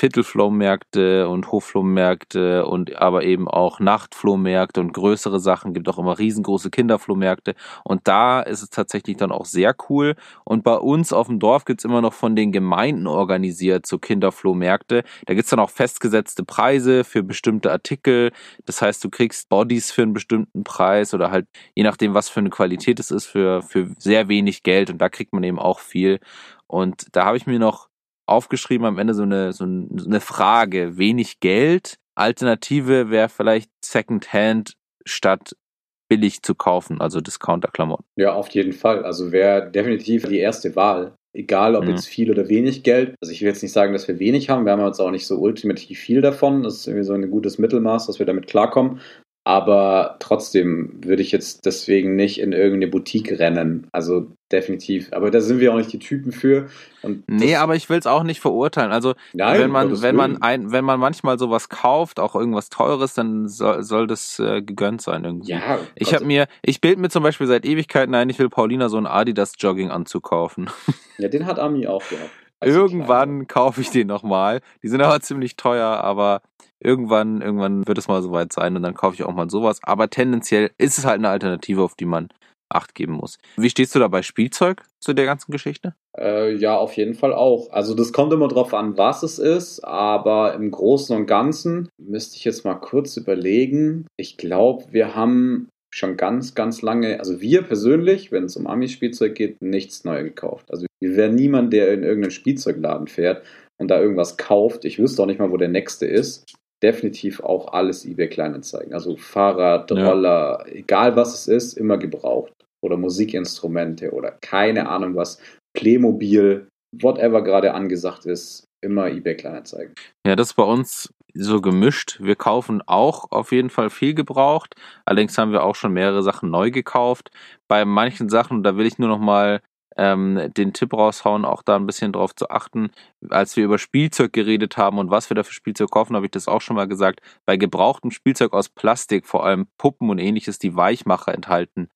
Viertelflohmärkte und Hofflohmärkte und aber eben auch Nachtflohmärkte und größere Sachen, gibt auch immer riesengroße Kinderflohmärkte. Und da ist es tatsächlich dann auch sehr cool. Und bei uns auf dem Dorf gibt's immer noch von den Gemeinden organisiert so Kinderflohmärkte. Da gibt's dann auch festgesetzte Preise für bestimmte Artikel, das heißt, du kriegst Bodies für einen bestimmten Preis oder halt je nachdem, was für eine Qualität es ist, für, für sehr wenig Geld. Und da kriegt man eben auch viel. Und da habe ich mir noch aufgeschrieben am Ende so eine, so ein- so eine Frage. Wenig Geld. Alternative wäre vielleicht Secondhand statt billig zu kaufen, also Discounter-Klamotten. Ja, auf jeden Fall. Also wäre definitiv die erste Wahl. Egal, ob Mhm. jetzt viel oder wenig Geld. Also ich will jetzt nicht sagen, dass wir wenig haben. Wir haben jetzt auch nicht so ultimativ viel davon. Das ist irgendwie so ein gutes Mittelmaß, dass wir damit klarkommen. Aber trotzdem würde ich jetzt deswegen nicht in irgendeine Boutique rennen. Also definitiv. Aber da sind wir auch nicht die Typen für. Und Nee, aber ich will es auch nicht verurteilen. Also Nein, wenn man, wenn man ein, wenn man manchmal sowas kauft, auch irgendwas Teures, dann soll, soll das äh, gegönnt sein irgendwie. Ja, Ich habe mir, ich bild mir zum Beispiel seit Ewigkeiten ein, ich will Paulina so einen Adidas Jogginganzug kaufen. Ja, den hat Ami auch gehabt. Als sie klein Irgendwann kaufe ich den nochmal. Die sind aber ziemlich teuer, aber irgendwann, irgendwann wird es mal soweit sein und dann kaufe ich auch mal sowas. Aber tendenziell ist es halt eine Alternative, auf die man Acht geben muss. Wie stehst du da bei Spielzeug zu der ganzen Geschichte? Äh, ja, auf jeden Fall auch. Also das kommt immer drauf an, was es ist, aber im Großen und Ganzen müsste ich jetzt mal kurz überlegen. Ich glaube, wir haben schon ganz, ganz lange, also wir persönlich, wenn es um Ami-Spielzeug geht, nichts neu gekauft. Also wir wären niemand, der in irgendeinen Spielzeugladen fährt und da irgendwas kauft. Ich wüsste auch nicht mal, wo der nächste ist. Definitiv auch alles eBay Kleinanzeigen. Also Fahrrad, Ja. Roller, egal was es ist, immer gebraucht. Oder Musikinstrumente oder keine Ahnung was. Playmobil, whatever gerade angesagt ist, immer eBay Kleinanzeigen. Ja, das ist bei uns so gemischt. Wir kaufen auch auf jeden Fall viel gebraucht. Allerdings haben wir auch schon mehrere Sachen neu gekauft. Bei manchen Sachen, da will ich nur noch mal ähm, den Tipp raushauen, auch da ein bisschen drauf zu achten. Als wir über Spielzeug geredet haben und was wir da für Spielzeug kaufen, habe ich das auch schon mal gesagt. Bei gebrauchtem Spielzeug aus Plastik, vor allem Puppen und ähnliches, die Weichmacher enthalten,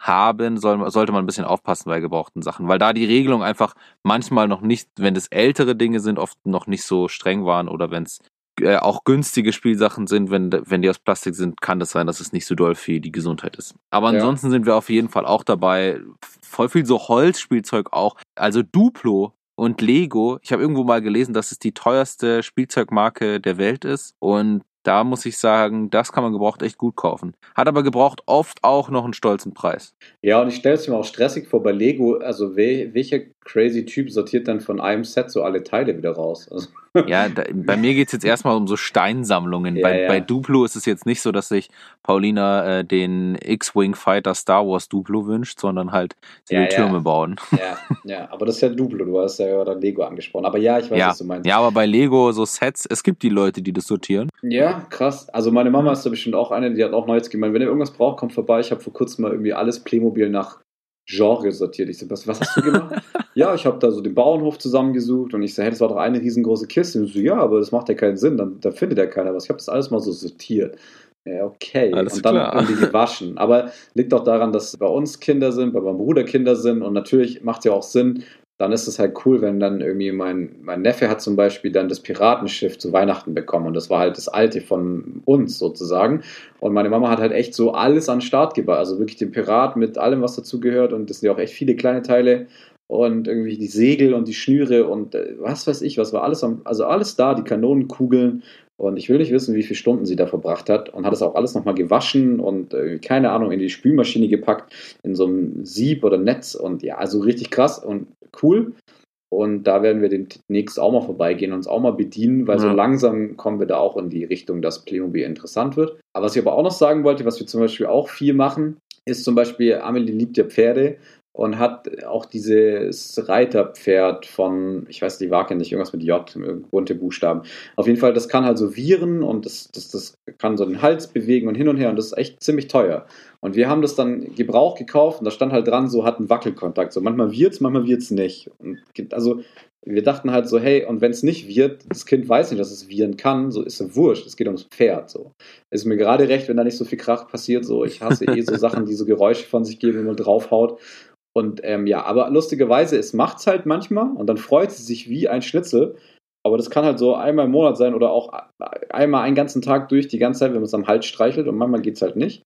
haben, soll, sollte man ein bisschen aufpassen bei gebrauchten Sachen, weil da die Regelung einfach manchmal noch nicht, wenn es ältere Dinge sind, oft noch nicht so streng waren oder wenn es äh, auch günstige Spielsachen sind, wenn, wenn die aus Plastik sind, kann das sein, dass es nicht so doll für die Gesundheit ist. Aber ansonsten ja. sind wir auf jeden Fall auch dabei. Voll viel so Holzspielzeug auch. Also Duplo und Lego. Ich habe irgendwo mal gelesen, dass es die teuerste Spielzeugmarke der Welt ist. Und da muss ich sagen, das kann man gebraucht echt gut kaufen. Hat aber gebraucht oft auch noch einen stolzen Preis. Ja, und ich stelle es mir auch stressig vor bei Lego. Also, welcher crazy Typ sortiert dann von einem Set so alle Teile wieder raus? Also ja, da, bei mir geht es jetzt erstmal um so Steinsammlungen. Ja, bei, ja. bei Duplo ist es jetzt nicht so, dass sich Paulina äh, den X-Wing Fighter Star Wars Duplo wünscht, sondern halt sie ja, will Türme bauen. Ja, ja, aber das ist ja Duplo, du hast ja gerade Lego angesprochen. Aber ja, ich weiß, was du meinst. Ja, aber bei Lego so Sets, es gibt die Leute, die das sortieren. Ja, krass. Also meine Mama ist da bestimmt auch eine, die hat auch Neues gemeint, wenn ihr irgendwas braucht, kommt vorbei. Ich habe vor kurzem mal irgendwie alles Playmobil nach Genre sortiert. Ich so, was, was hast du gemacht? ja, ich habe da so den Bauernhof zusammengesucht und ich so, hey, das war doch eine riesengroße Kiste. Und so, ja, aber das macht ja keinen Sinn, dann, da findet ja keiner was. Ich habe das alles mal so sortiert. Ja, okay. Alles und dann klar. haben die gewaschen. Aber liegt auch daran, dass bei uns Kinder sind, bei meinem Bruder Kinder sind und natürlich macht es ja auch Sinn, dann ist es halt cool, wenn dann irgendwie mein, mein Neffe hat zum Beispiel dann das Piratenschiff zu Weihnachten bekommen und das war halt das alte von uns sozusagen. Und meine Mama hat halt echt so alles an den Start gebracht, also wirklich den Pirat mit allem, was dazugehört und das sind ja auch echt viele kleine Teile und irgendwie die Segel und die Schnüre und äh, was weiß ich, was war alles am, also alles da, die Kanonenkugeln und ich will nicht wissen, wie viele Stunden sie da verbracht hat und hat es auch alles nochmal gewaschen und äh, keine Ahnung, in die Spülmaschine gepackt, in so einem Sieb oder Netz und ja, also richtig krass und cool. Und da werden wir demnächst auch mal vorbeigehen und uns auch mal bedienen, weil ja. so langsam kommen wir da auch in die Richtung, dass Playmobil interessant wird. Aber was ich aber auch noch sagen wollte, was wir zum Beispiel auch viel machen, ist zum Beispiel, Amelie liebt ja Pferde und hat auch dieses Reiterpferd von, ich weiß die Marke nicht, irgendwas mit J, bunte Buchstaben. Auf jeden Fall, das kann halt so viren und das, das, das kann so den Hals bewegen und hin und her und das ist echt ziemlich teuer. Und wir haben das dann Gebrauch gekauft und da stand halt dran, so hat einen Wackelkontakt. So manchmal wird's, manchmal wird's nicht. Und also wir dachten halt so, hey, und wenn es nicht wird, das Kind weiß nicht, dass es viren kann, so ist es wurscht, es geht ums Pferd. So. Ist mir gerade recht, wenn da nicht so viel Krach passiert, so ich hasse eh so Sachen, die so Geräusche von sich geben, wenn man draufhaut. Und ähm, ja, aber lustigerweise, es macht's halt manchmal und dann freut sie sich wie ein Schnitzel. Aber das kann halt so einmal im Monat sein oder auch einmal einen ganzen Tag durch die ganze Zeit, wenn man es am Hals streichelt und manchmal geht's halt nicht.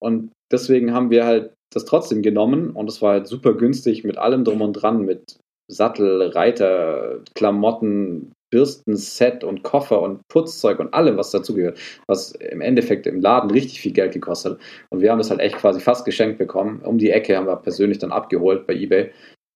Und deswegen haben wir halt das trotzdem genommen und es war halt super günstig mit allem drum und dran, mit Sattel, Reiter, Klamotten, Bürstenset und Koffer und Putzzeug und allem, was dazugehört, was im Endeffekt im Laden richtig viel Geld gekostet hat. Und wir haben das halt echt quasi fast geschenkt bekommen. Um die Ecke haben wir persönlich dann abgeholt bei eBay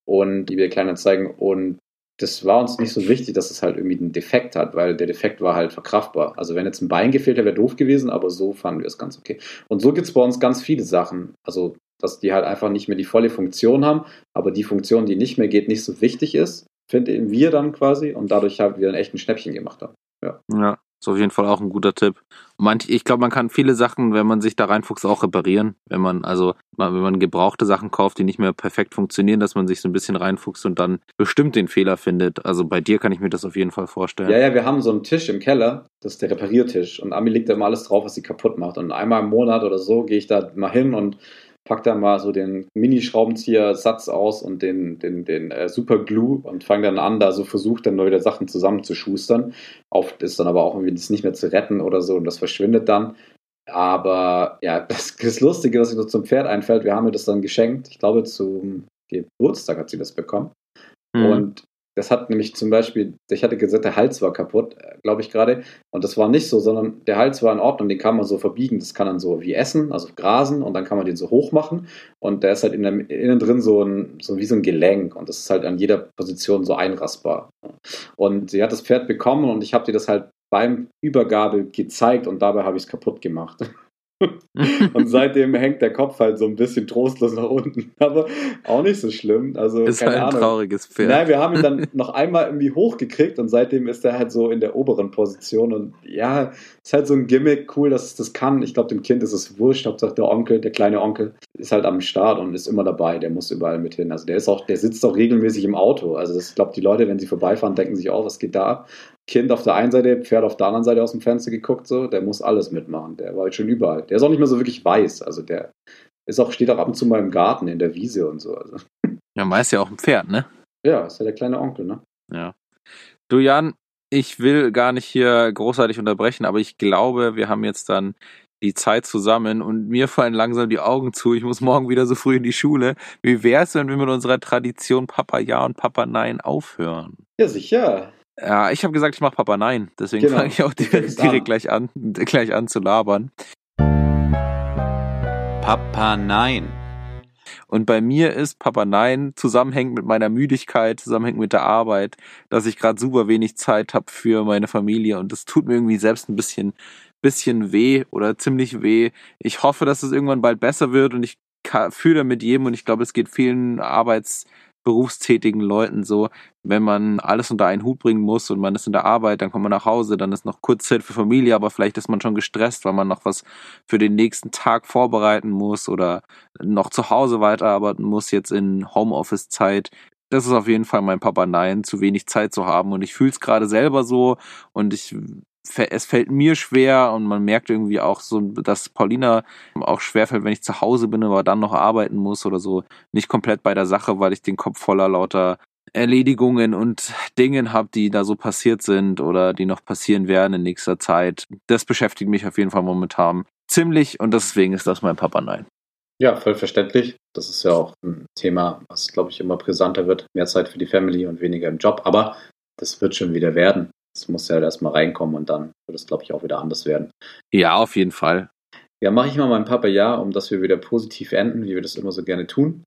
und eBay Kleinanzeigen und das war uns nicht so wichtig, dass es halt irgendwie einen Defekt hat, weil der Defekt war halt verkraftbar. Also wenn jetzt ein Bein gefehlt hätte, wäre doof gewesen, aber so fanden wir es ganz okay. Und so gibt es bei uns ganz viele Sachen. Also, dass die halt einfach nicht mehr die volle Funktion haben, aber die Funktion, die nicht mehr geht, nicht so wichtig ist, finden wir dann quasi und dadurch haben wir ein echt ein Schnäppchen gemacht haben. Ja. ja. Ist auf jeden Fall auch ein guter Tipp. Manch, ich glaube, man kann viele Sachen, wenn man sich da reinfuchst, auch reparieren. Wenn man, also, wenn man gebrauchte Sachen kauft, die nicht mehr perfekt funktionieren, dass man sich so ein bisschen reinfuchst und dann bestimmt den Fehler findet. Also bei dir kann ich mir das auf jeden Fall vorstellen. Ja, ja, wir haben so einen Tisch im Keller, das ist der Repariertisch. Und Ami legt da immer alles drauf, was sie kaputt macht. Und einmal im Monat oder so gehe ich da mal hin und pack da mal so den Mini-Schraubenzieher-Satz aus und den, den, den äh, Super Glue und fange dann an, da so versucht dann neue Sachen zusammenzuschustern. Oft ist dann aber auch irgendwie das nicht mehr zu retten oder so und das verschwindet dann. Aber ja, das, das Lustige, was mir so zum Pferd einfällt, wir haben mir das dann geschenkt. Ich glaube, zum Geburtstag hat sie das bekommen. Mhm. Und das hat nämlich zum Beispiel, ich hatte gesagt, der Hals war kaputt, glaube ich gerade. Und das war nicht so, sondern der Hals war in Ordnung, den kann man so verbiegen. Das kann dann so wie essen, also grasen und dann kann man den so hoch machen. Und der ist halt in der, innen drin so, ein, so wie so ein Gelenk und das ist halt an jeder Position so einrastbar. Und sie hat das Pferd bekommen und ich habe dir das halt beim Übergabe gezeigt und dabei habe ich es kaputt gemacht. und seitdem hängt der Kopf halt so ein bisschen trostlos nach unten. Aber auch nicht so schlimm. Also, Ist keine halt ein Ahnung. trauriges Pferd. Nein, wir haben ihn dann noch einmal irgendwie hochgekriegt und seitdem ist er halt so in der oberen Position und ja, ist halt so ein Gimmick, cool, dass es das kann. Ich glaube, dem Kind ist es wurscht, Hauptsache der Onkel, der kleine Onkel, ist halt am Start und ist immer dabei, der muss überall mit hin. Also der ist auch, der sitzt auch regelmäßig im Auto. Also das, ich glaube, die Leute, wenn sie vorbeifahren, denken sich auch, was geht da ab? Kind auf der einen Seite, Pferd auf der anderen Seite aus dem Fenster geguckt, so, der muss alles mitmachen. Der war halt schon überall. Der ist auch nicht mehr so wirklich weiß. Also der ist auch, steht auch ab und zu mal im Garten, in der Wiese und so. Also, Ja, meist ja auch ein Pferd, ne? ja, ist ja der kleine Onkel, ne? Ja. Du Jan, ich will gar nicht hier großartig unterbrechen, aber ich glaube, wir haben jetzt dann die Zeit zusammen und mir fallen langsam die Augen zu. Ich muss morgen wieder so früh in die Schule. Wie wär's, wenn wir mit unserer Tradition Papa Ja und Papa Nein aufhören? Ja, sicher. Ja, ich habe gesagt, ich mache Papa Nein. Deswegen Genau. fange ich auch direkt, direkt gleich an, gleich an zu labern. Papa, nein. Und bei mir ist Papa Nein zusammenhängt mit meiner Müdigkeit, zusammenhängt mit der Arbeit, dass ich gerade super wenig Zeit habe für meine Familie und das tut mir irgendwie selbst ein bisschen, bisschen weh oder ziemlich weh. Ich hoffe, dass es irgendwann bald besser wird und ich fühle mit jedem und ich glaube, es geht vielen Arbeits berufstätigen Leuten so, wenn man alles unter einen Hut bringen muss und man ist in der Arbeit, dann kommt man nach Hause, dann ist noch kurz Zeit für Familie, aber vielleicht ist man schon gestresst, weil man noch was für den nächsten Tag vorbereiten muss oder noch zu Hause weiterarbeiten muss, jetzt in Homeoffice-Zeit. Das ist auf jeden Fall mein Papa Nein, zu wenig Zeit zu haben. Und ich fühle es gerade selber so und ich es fällt mir schwer und man merkt irgendwie auch so, dass Paulina auch schwerfällt, wenn ich zu Hause bin, aber dann noch arbeiten muss oder so. Nicht komplett bei der Sache, weil ich den Kopf voller lauter Erledigungen und Dingen habe, die da so passiert sind oder die noch passieren werden in nächster Zeit. Das beschäftigt mich auf jeden Fall momentan ziemlich und deswegen ist das mein Papa Nein. Ja, voll verständlich. Das ist ja auch ein Thema, was, glaube ich, immer brisanter wird. Mehr Zeit für die Family und weniger im Job. Aber das wird schon wieder werden. Es muss ja halt erstmal reinkommen und dann wird es, glaube ich, auch wieder anders werden. Ja, auf jeden Fall. Ja, mache ich mal meinem Papa ja, um dass wir wieder positiv enden, wie wir das immer so gerne tun.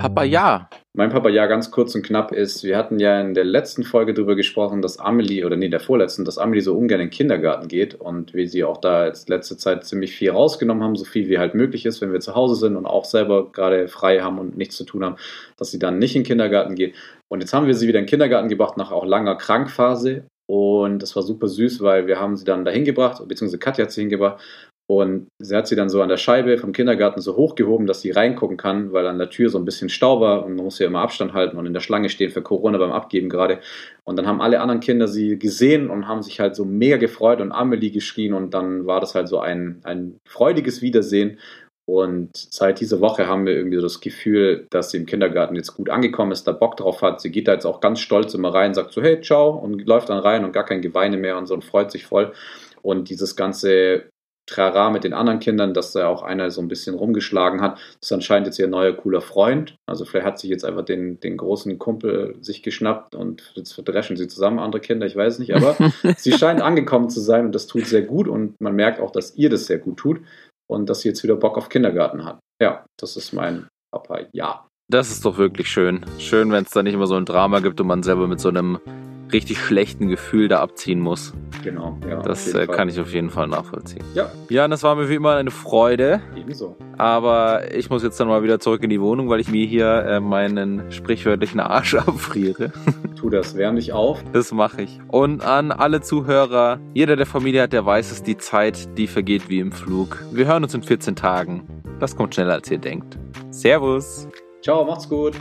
Papa ja. Mein Papa ja ganz kurz und knapp ist, wir hatten ja in der letzten Folge darüber gesprochen, dass Amelie, oder nee, der vorletzten, dass Amelie so ungern in den Kindergarten geht und wir sie auch da jetzt letzte Zeit ziemlich viel rausgenommen haben, so viel wie halt möglich ist, wenn wir zu Hause sind und auch selber gerade frei haben und nichts zu tun haben, dass sie dann nicht in den Kindergarten geht. Und jetzt haben wir sie wieder in den Kindergarten gebracht nach auch langer Krankphase und das war super süß, weil wir haben sie dann dahin gebracht, beziehungsweise Katja hat sie hingebracht und sie hat sie dann so an der Scheibe vom Kindergarten so hochgehoben, dass sie reingucken kann, weil an der Tür so ein bisschen Stau war und man muss ja immer Abstand halten und in der Schlange stehen für Corona beim Abgeben gerade. Und dann haben alle anderen Kinder sie gesehen und haben sich halt so mega gefreut und Amelie geschrien und dann war das halt so ein, ein freudiges Wiedersehen. Und seit dieser Woche haben wir irgendwie so das Gefühl, dass sie im Kindergarten jetzt gut angekommen ist, da Bock drauf hat. Sie geht da jetzt auch ganz stolz immer rein, sagt so, hey, ciao, und läuft dann rein und gar kein Geweine mehr und so und freut sich voll. Und dieses ganze Trara mit den anderen Kindern, dass da auch einer so ein bisschen rumgeschlagen hat. Das ist anscheinend jetzt ihr neuer cooler Freund. Also vielleicht hat sich jetzt einfach den, den großen Kumpel sich geschnappt und jetzt verdreschen sie zusammen andere Kinder, ich weiß nicht, aber sie scheint angekommen zu sein und das tut sehr gut und man merkt auch, dass ihr das sehr gut tut und dass sie jetzt wieder Bock auf Kindergarten hat. Ja, das ist mein Papa, ja. Das ist doch wirklich schön. Schön, wenn es da nicht immer so ein Drama gibt und man selber mit so einem richtig schlechten Gefühl da abziehen muss. Genau, ja. Das äh, kann ich auf jeden Fall nachvollziehen. Ja, Ja, das war mir wie immer eine Freude. ebenso. Aber ich muss jetzt dann mal wieder zurück in die Wohnung, weil ich mir hier äh, meinen sprichwörtlichen Arsch abfriere. Tu das, wärm dich auf. Das mache ich. Und an alle Zuhörer, jeder der Familie hat, der weiß es, die Zeit, die vergeht wie im Flug. Wir hören uns in 14 Tagen. Das kommt schneller, als ihr denkt. Servus. Ciao, macht's gut.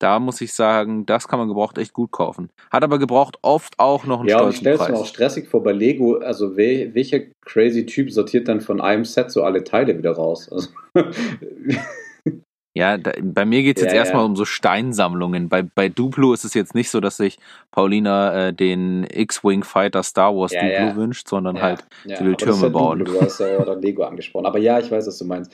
Da muss ich sagen, das kann man gebraucht echt gut kaufen. Hat aber gebraucht oft auch noch einen Ja, ich stolzen stelle es mir Preis. auch stressig vor bei Lego. Also, wel, welcher crazy Typ sortiert dann von einem Set so alle Teile wieder raus? Also, Ja, da, bei mir geht es jetzt Ja, erstmal ja. um so Steinsammlungen. Bei, bei Duplo ist es jetzt nicht so, dass sich Paulina äh, den X-Wing Fighter Star Wars Ja, Duplo ja. wünscht, sondern ja, halt, ja, sie will Türme ja bauen. Duplo, Du hast ja Lego angesprochen. Aber ja, ich weiß, was du meinst.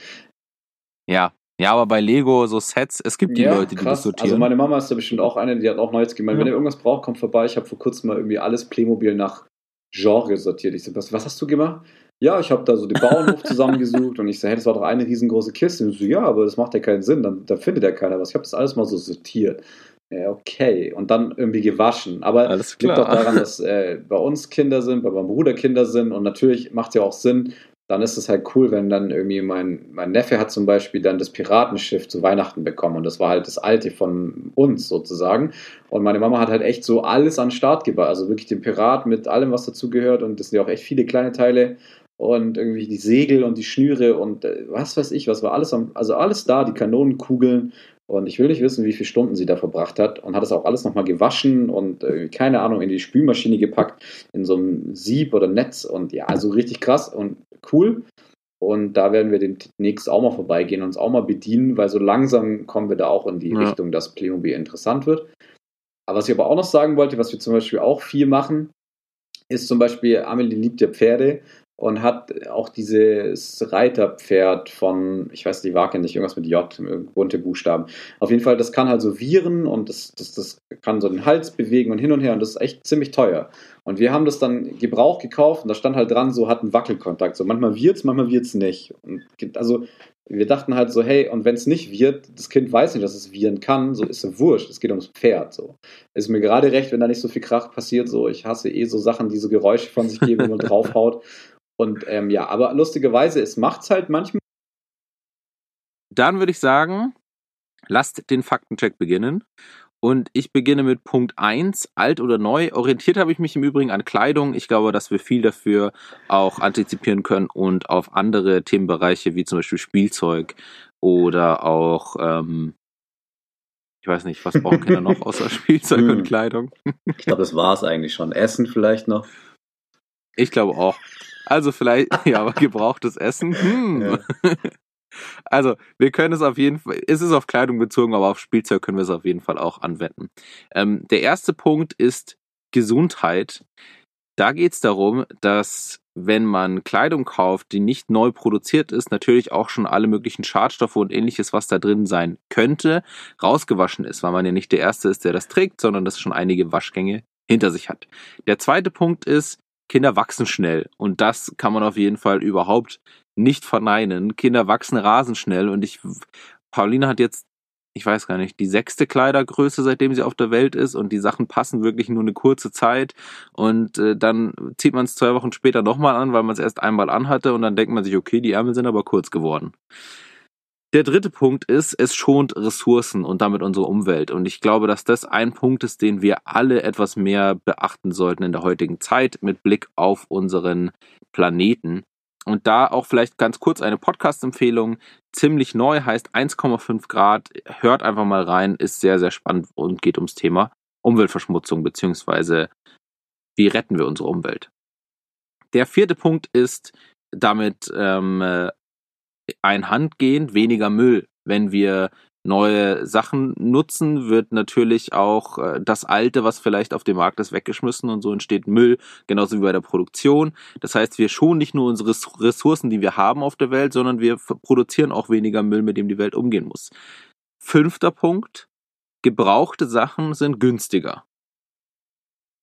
ja, Ja, aber bei Lego, so Sets, es gibt die Ja, Leute, die krass. das sortieren. Also meine Mama ist da bestimmt auch eine, die hat auch neues gemeint, Ja. wenn ihr irgendwas braucht, kommt vorbei. Ich habe vor kurzem mal irgendwie alles Playmobil nach Genre sortiert. Ich so, was, was hast du gemacht? Ja, ich habe da so den Bauernhof zusammengesucht und ich so, hey, das war doch eine riesengroße Kiste. Und ich so, ja, aber das macht ja keinen Sinn, dann, da findet ja keiner was. Ich habe das alles mal so sortiert. Ja, okay. Und dann irgendwie gewaschen. Aber Alles liegt auch daran, dass äh, bei uns Kinder sind, bei meinem Bruder Kinder sind und natürlich macht es ja auch Sinn, dann ist es halt cool, wenn dann irgendwie mein, mein Neffe hat zum Beispiel dann das Piratenschiff zu Weihnachten bekommen und das war halt das alte von uns sozusagen. Und meine Mama hat halt echt so alles an Start gebracht, also wirklich den Pirat mit allem, was dazugehört und das sind ja auch echt viele kleine Teile und irgendwie die Segel und die Schnüre und äh, was weiß ich, was war alles am, also alles da, die Kanonenkugeln und ich will nicht wissen, wie viele Stunden sie da verbracht hat und hat das auch alles nochmal gewaschen und äh, keine Ahnung, in die Spülmaschine gepackt, in so einem Sieb oder Netz und ja, also richtig krass und cool. Und da werden wir demnächst auch mal vorbeigehen und uns auch mal bedienen, weil so langsam kommen wir da auch in die Ja. Richtung, dass Playmobil interessant wird. Aber was ich aber auch noch sagen wollte, was wir zum Beispiel auch viel machen, ist zum Beispiel, Amelie liebt ja Pferde und hat auch dieses Reiterpferd von, ich weiß die Marke nicht, irgendwas mit J, bunte Buchstaben. Auf jeden Fall, das kann halt so viren und das, das, das kann so den Hals bewegen und hin und her und das ist echt ziemlich teuer. Und wir haben das dann Gebrauch gekauft und da stand halt dran, so hat einen Wackelkontakt. So manchmal wirt's, manchmal wird's nicht. Und also wir dachten halt so, hey, und wenn es nicht wird, das Kind weiß nicht, dass es viren kann, so ist es wurscht, es geht ums Pferd. So. Ist mir gerade recht, wenn da nicht so viel Krach passiert, so ich hasse eh so Sachen, die so Geräusche von sich geben, wenn man draufhaut. Und ähm, ja, aber lustigerweise, es macht's halt manchmal. Dann würde ich sagen, lasst den Faktencheck beginnen. Und ich beginne mit Punkt 1, alt oder neu. Orientiert habe ich mich im Übrigen an Kleidung. Ich glaube, dass wir viel dafür auch antizipieren können und auf andere Themenbereiche wie zum Beispiel Spielzeug oder auch, ähm, ich weiß nicht, was brauchen Kinder noch außer Spielzeug Hm. und Kleidung? Ich glaube, das war's eigentlich schon. Essen vielleicht noch. Ich glaube auch. Also vielleicht, ja, aber gebrauchtes Essen. Hm. Ja. Also, wir können es auf jeden Fall, es ist auf Kleidung bezogen, aber auf Spielzeug können wir es auf jeden Fall auch anwenden. Ähm, der erste Punkt ist Gesundheit. Da geht es darum, dass wenn man Kleidung kauft, die nicht neu produziert ist, natürlich auch schon alle möglichen Schadstoffe und ähnliches, was da drin sein könnte, rausgewaschen ist, weil man ja nicht der Erste ist, der das trägt, sondern das schon einige Waschgänge hinter sich hat. Der zweite Punkt ist, Kinder wachsen schnell und das kann man auf jeden Fall überhaupt nicht verneinen. Kinder wachsen rasend schnell und ich, Pauline hat jetzt, ich weiß gar nicht, die sechste Kleidergröße, seitdem sie auf der Welt ist und die Sachen passen wirklich nur eine kurze Zeit und äh, dann zieht man es zwei Wochen später nochmal an, weil man es erst einmal anhatte und dann denkt man sich, okay, die Ärmel sind aber kurz geworden. Der dritte Punkt ist, es schont Ressourcen und damit unsere Umwelt. Und ich glaube, dass das ein Punkt ist, den wir alle etwas mehr beachten sollten in der heutigen Zeit mit Blick auf unseren Planeten. Und da auch vielleicht ganz kurz eine Podcast-Empfehlung. Ziemlich neu heißt 1,5 Grad. Hört einfach mal rein, ist sehr, sehr spannend und geht ums Thema Umweltverschmutzung beziehungsweise wie retten wir unsere Umwelt. Der vierte Punkt ist damit ähm, äh, einhandgehend weniger Müll. Wenn wir neue Sachen nutzen, wird natürlich auch äh, das Alte, was vielleicht auf dem Markt ist, weggeschmissen und so entsteht Müll, genauso wie bei der Produktion. Das heißt, wir schonen nicht nur unsere Ressourcen, die wir haben auf der Welt, sondern wir produzieren auch weniger Müll, mit dem die Welt umgehen muss. Fünfter Punkt, gebrauchte Sachen sind günstiger.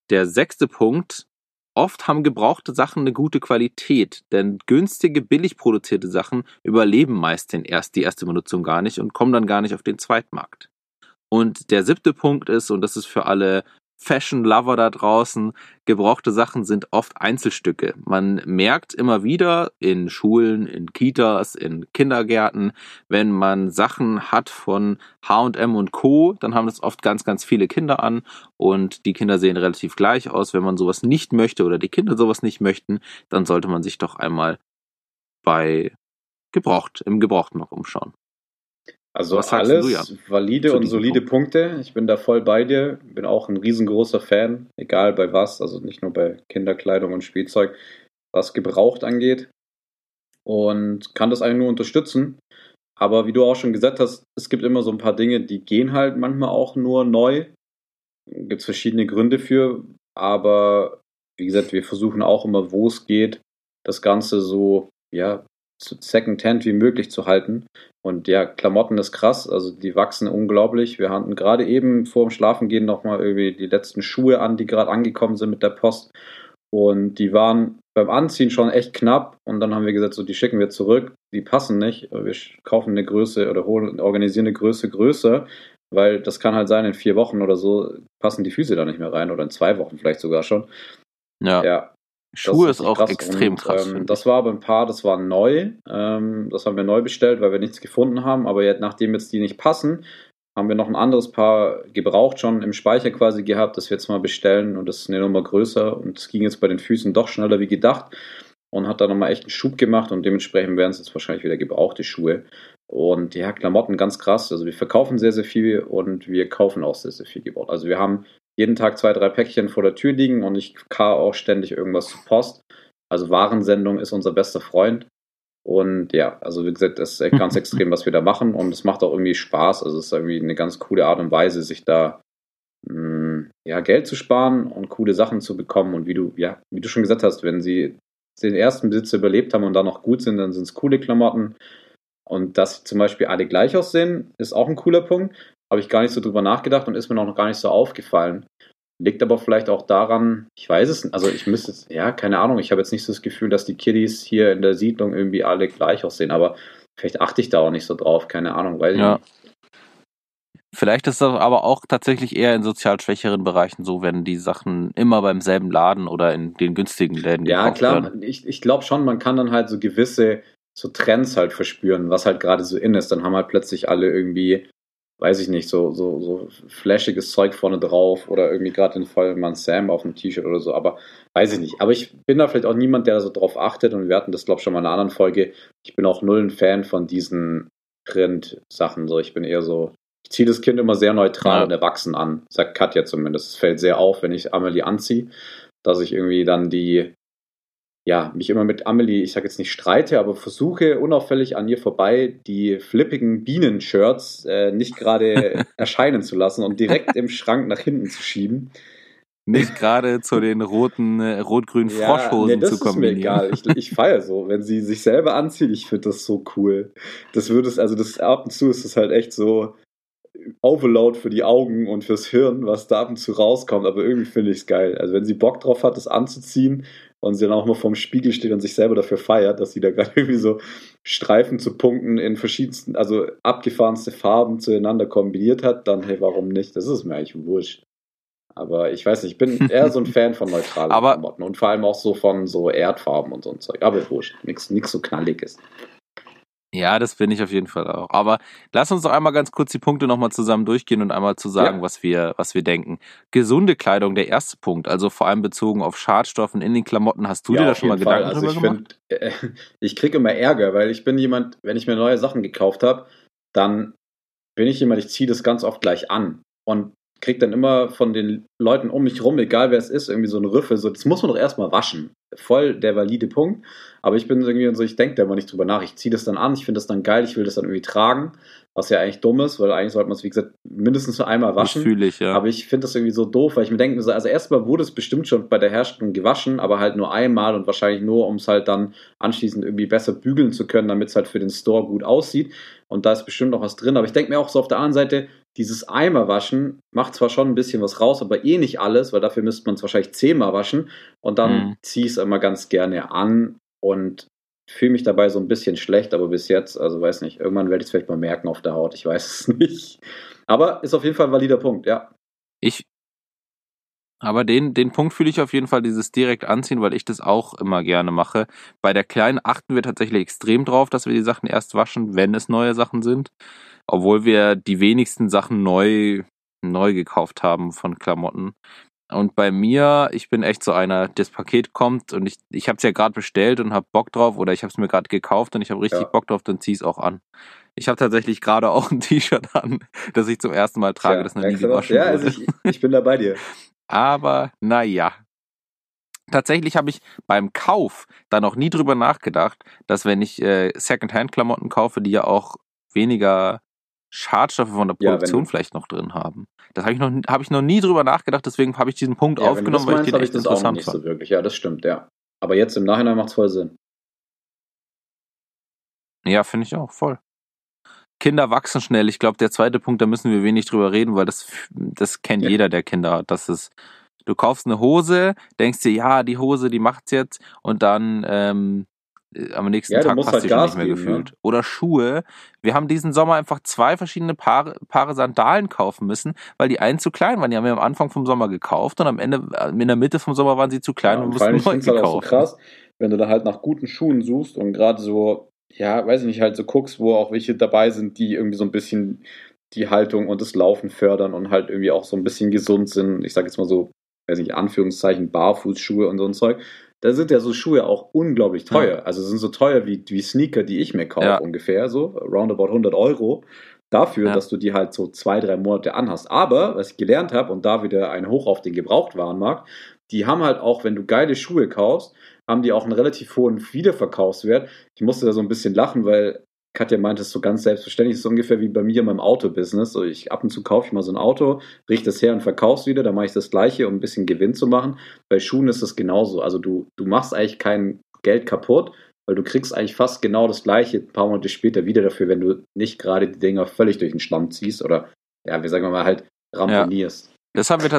Der sechste Punkt, oft haben gebrauchte Sachen eine gute Qualität, denn günstige, billig produzierte Sachen überleben meist den erst, die erste Benutzung gar nicht und kommen dann gar nicht auf den Zweitmarkt. Und der siebte Punkt ist, und das ist für alle Fashion-Lover da draußen, gebrauchte Sachen sind oft Einzelstücke. Man merkt immer wieder in Schulen, in Kitas, in Kindergärten, wenn man Sachen hat von H&M und Co., dann haben das oft ganz, ganz viele Kinder an und die Kinder sehen relativ gleich aus. Wenn man sowas nicht möchte oder die Kinder sowas nicht möchten, dann sollte man sich doch einmal bei gebraucht, im Gebrauchtmarkt umschauen. Also Was alles du, Jan, valide und solide Punkt? Punkte. Ich bin da voll bei dir. Bin auch ein riesengroßer Fan, egal bei was, also nicht nur bei Kinderkleidung und Spielzeug, was gebraucht angeht. Und kann das eigentlich nur unterstützen. Aber wie du auch schon gesagt hast, es gibt immer so ein paar Dinge, die gehen halt manchmal auch nur neu. Gibt es verschiedene Gründe für. Aber wie gesagt, wir versuchen auch immer, wo es geht, das Ganze so, ja, Second-Hand wie möglich zu halten. Und ja, Klamotten ist krass, also die wachsen unglaublich. Wir hatten gerade eben vor dem Schlafengehen nochmal irgendwie die letzten Schuhe an, die gerade angekommen sind mit der Post. Und die waren beim Anziehen schon echt knapp. Und dann haben wir gesagt, so die schicken wir zurück. Die passen nicht. Wir kaufen eine Größe oder holen, organisieren eine Größe größer. Weil das kann halt sein, in vier Wochen oder so passen die Füße da nicht mehr rein. Oder in zwei Wochen vielleicht sogar schon. Ja. Ja, Schuhe ist auch krass. extrem und, krass. Ähm, das war aber ein paar, das war neu. Ähm, das haben wir neu bestellt, weil wir nichts gefunden haben. Aber jetzt, nachdem jetzt die nicht passen, haben wir noch ein anderes Paar gebraucht schon im Speicher quasi gehabt, das wir jetzt mal bestellen. Und das ist eine Nummer größer. Und es ging jetzt bei den Füßen doch schneller wie gedacht. Und hat da nochmal echt einen Schub gemacht. Und dementsprechend werden es jetzt wahrscheinlich wieder gebrauchte Schuhe. Und ja, Klamotten ganz krass. Also wir verkaufen sehr, sehr viel und wir kaufen auch sehr, sehr viel gebaut. Also wir haben jeden Tag zwei, drei Päckchen vor der Tür liegen und ich karre auch ständig irgendwas zur Post. Also Warensendung ist unser bester Freund. Und ja, also wie gesagt, das ist ganz extrem, was wir da machen und es macht auch irgendwie Spaß. Also es ist irgendwie eine ganz coole Art und Weise, sich da mh, ja, Geld zu sparen und coole Sachen zu bekommen. Und wie du, ja, wie du schon gesagt hast, wenn sie den ersten Besitzer überlebt haben und dann noch gut sind, dann sind es coole Klamotten. Und dass sie zum Beispiel alle gleich aussehen, ist auch ein cooler Punkt. Habe ich gar nicht so drüber nachgedacht und ist mir noch gar nicht so aufgefallen. Liegt aber vielleicht auch daran, ich weiß es also ich müsste jetzt, ja, keine Ahnung, ich habe jetzt nicht so das Gefühl, dass die Kiddies hier in der Siedlung irgendwie alle gleich aussehen, aber vielleicht achte ich da auch nicht so drauf, keine Ahnung, weiß ich Ja. nicht. Vielleicht ist das aber auch tatsächlich eher in sozial schwächeren Bereichen so, wenn die Sachen immer beim selben Laden oder in den günstigen Läden Ja, gekauft klar, werden. ich, ich glaube schon, man kann dann halt so gewisse so Trends halt verspüren, was halt gerade so in ist. Dann haben halt plötzlich alle irgendwie, weiß ich nicht, so, so, so flashiges Zeug vorne drauf oder irgendwie gerade den Fall man Sam auf dem T-Shirt oder so, aber weiß ich nicht. Aber ich bin da vielleicht auch niemand, der so drauf achtet und wir hatten das, glaube ich, schon mal in einer anderen Folge. Ich bin auch null ein Fan von diesen Trend-Sachen. So, ich bin eher so, ich ziehe das Kind immer sehr neutral Ja. und erwachsen an, sagt Katja zumindest. Es fällt sehr auf, wenn ich Amelie anziehe, dass ich irgendwie dann die ja, mich immer mit Amelie, ich sage jetzt nicht streite, aber versuche unauffällig an ihr vorbei die flippigen Bienen-Shirts äh, nicht gerade erscheinen zu lassen und direkt im Schrank nach hinten zu schieben. Nicht gerade zu den roten, äh, rot-grünen Froschhosen nee, das zu ist mir kombinieren. egal. Ich, ich feiere so, wenn sie sich selber anzieht, ich finde das so cool. Das würde es, also das ab und zu ist es halt echt so Overload für die Augen und fürs Hirn, was da ab und zu rauskommt, aber irgendwie finde ich es geil. Also wenn sie Bock drauf hat, das anzuziehen und sie dann auch mal vorm Spiegel steht und sich selber dafür feiert, dass sie da gerade irgendwie so Streifen zu Punkten in verschiedensten, also abgefahrenste Farben zueinander kombiniert hat, dann hey, warum nicht? Das ist mir eigentlich wurscht. Aber ich weiß nicht, ich bin eher so ein Fan von neutralen Aber- Klamotten und vor allem auch so von so Erdfarben und so ein Zeug. Aber wurscht, nichts so knalliges. Ja, das bin ich auf jeden Fall auch. Aber lass uns doch einmal ganz kurz die Punkte nochmal zusammen durchgehen und einmal zu sagen, Ja. was wir, was wir denken. Gesunde Kleidung, der erste Punkt, also vor allem bezogen auf Schadstoffen in den Klamotten. Hast du dir da schon mal Fall. Gedanken also drüber ich gemacht? Find, äh, ich kriege immer Ärger, weil ich bin jemand, wenn ich mir neue Sachen gekauft habe, dann bin ich jemand, ich ziehe das ganz oft gleich an und kriege dann immer von den Leuten um mich rum, egal wer es ist, irgendwie so einen Rüffel, so, das muss man doch erstmal waschen. Voll der valide Punkt. Aber ich bin irgendwie so, ich denke da immer nicht drüber nach. Ich ziehe das dann an, ich finde das dann geil, ich will das dann irgendwie tragen, was ja eigentlich dumm ist, weil eigentlich sollte man es, wie gesagt, mindestens nur einmal Das waschen. fühle ich, ja. Aber ich finde das irgendwie so doof, weil ich mir denke, so, also erstmal wurde es bestimmt schon bei der Herstellung gewaschen, aber halt nur einmal und wahrscheinlich nur, um es halt dann anschließend irgendwie besser bügeln zu können, damit es halt für den Store gut aussieht. Und da ist bestimmt noch was drin. Aber ich denke mir auch so auf der anderen Seite, dieses Eimer waschen macht zwar schon ein bisschen was raus, aber eh nicht alles, weil dafür müsste man es wahrscheinlich zehnmal waschen. Und dann Mhm. ziehe ich es immer ganz gerne an und fühle mich dabei so ein bisschen schlecht, aber bis jetzt, also weiß nicht, irgendwann werde ich es vielleicht mal merken auf der Haut, ich weiß es nicht. Aber ist auf jeden Fall ein valider Punkt, ja. Ich, aber den, den Punkt fühle ich auf jeden Fall, dieses direkt anziehen, weil ich das auch immer gerne mache. Bei der Kleinen achten wir tatsächlich extrem drauf, dass wir die Sachen erst waschen, wenn es neue Sachen sind. Obwohl wir die wenigsten Sachen neu, neu gekauft haben von Klamotten. Und bei mir, ich bin echt so einer, das Paket kommt und ich, ich habe es ja gerade bestellt und habe Bock drauf oder ich habe es mir gerade gekauft und ich habe richtig Ja. Bock drauf, dann zieh es auch an. Ich habe tatsächlich gerade auch ein T-Shirt an, das ich zum ersten Mal trage, Tja, das noch nie gewaschen Ja, wurde. also ich, ich bin da bei dir. Aber naja. Tatsächlich habe ich beim Kauf da noch nie drüber nachgedacht, dass wenn ich äh, Secondhand-Klamotten kaufe, die ja auch weniger Schadstoffe von der Ja, Produktion du- vielleicht noch drin haben. Das habe ich, noch, hab ich noch nie drüber nachgedacht, deswegen habe ich diesen Punkt Ja, aufgenommen, weil ich den habe ich echt das auch interessant nicht fand. so wirklich. Ja, das stimmt, ja. Aber jetzt im Nachhinein macht es voll Sinn. Ja, finde ich auch, voll. Kinder wachsen schnell. Ich glaube, der zweite Punkt, da müssen wir wenig drüber reden, weil das, das kennt Ja. jeder, der Kinder hat. Das ist, du kaufst eine Hose, denkst dir, ja, die Hose, die macht's jetzt, und dann ähm, äh, am nächsten Ja, Tag passt halt sie schon Gas nicht mehr geben, ne? gefühlt. Oder Schuhe. Wir haben diesen Sommer einfach zwei verschiedene Paare, Paare Sandalen kaufen müssen, weil die einen zu klein waren. Die haben wir am Anfang vom Sommer gekauft und am Ende, äh, in der Mitte vom Sommer waren sie zu klein Ja, und und mussten neu es halt auch so gekauft. krass, wenn du da halt nach guten Schuhen suchst und gerade so, ja, weiß ich nicht, halt so guckst, wo auch welche dabei sind, die irgendwie so ein bisschen die Haltung und das Laufen fördern und halt irgendwie auch so ein bisschen gesund sind. Ich sag jetzt mal so, weiß nicht, Anführungszeichen, Barfußschuhe und so ein Zeug. Da sind ja so Schuhe auch unglaublich teuer. Also sind so teuer wie, wie Sneaker, die ich mir kaufe Ja. ungefähr, so roundabout 100 Euro. Dafür, Ja. dass du die halt so zwei, drei Monate anhast. Aber, was ich gelernt habe, und da wieder ein Hoch auf den Gebrauchtwarenmarkt, die haben halt auch, wenn du geile Schuhe kaufst, haben die auch einen relativ hohen Wiederverkaufswert. Ich musste da so ein bisschen lachen, weil Katja meinte es so ganz selbstverständlich, ist ungefähr wie bei mir in meinem Autobusiness. So ich ab und zu kaufe ich mal so ein Auto, richte es her und verkaufe es wieder, dann mache ich das gleiche, um ein bisschen Gewinn zu machen. Bei Schuhen ist es genauso. Also du, du machst eigentlich kein Geld kaputt, weil du kriegst eigentlich fast genau das gleiche ein paar Monate später wieder dafür, wenn du nicht gerade die Dinger völlig durch den Schlamm ziehst oder ja, wie sagen wir mal, halt ramponierst. Das haben wir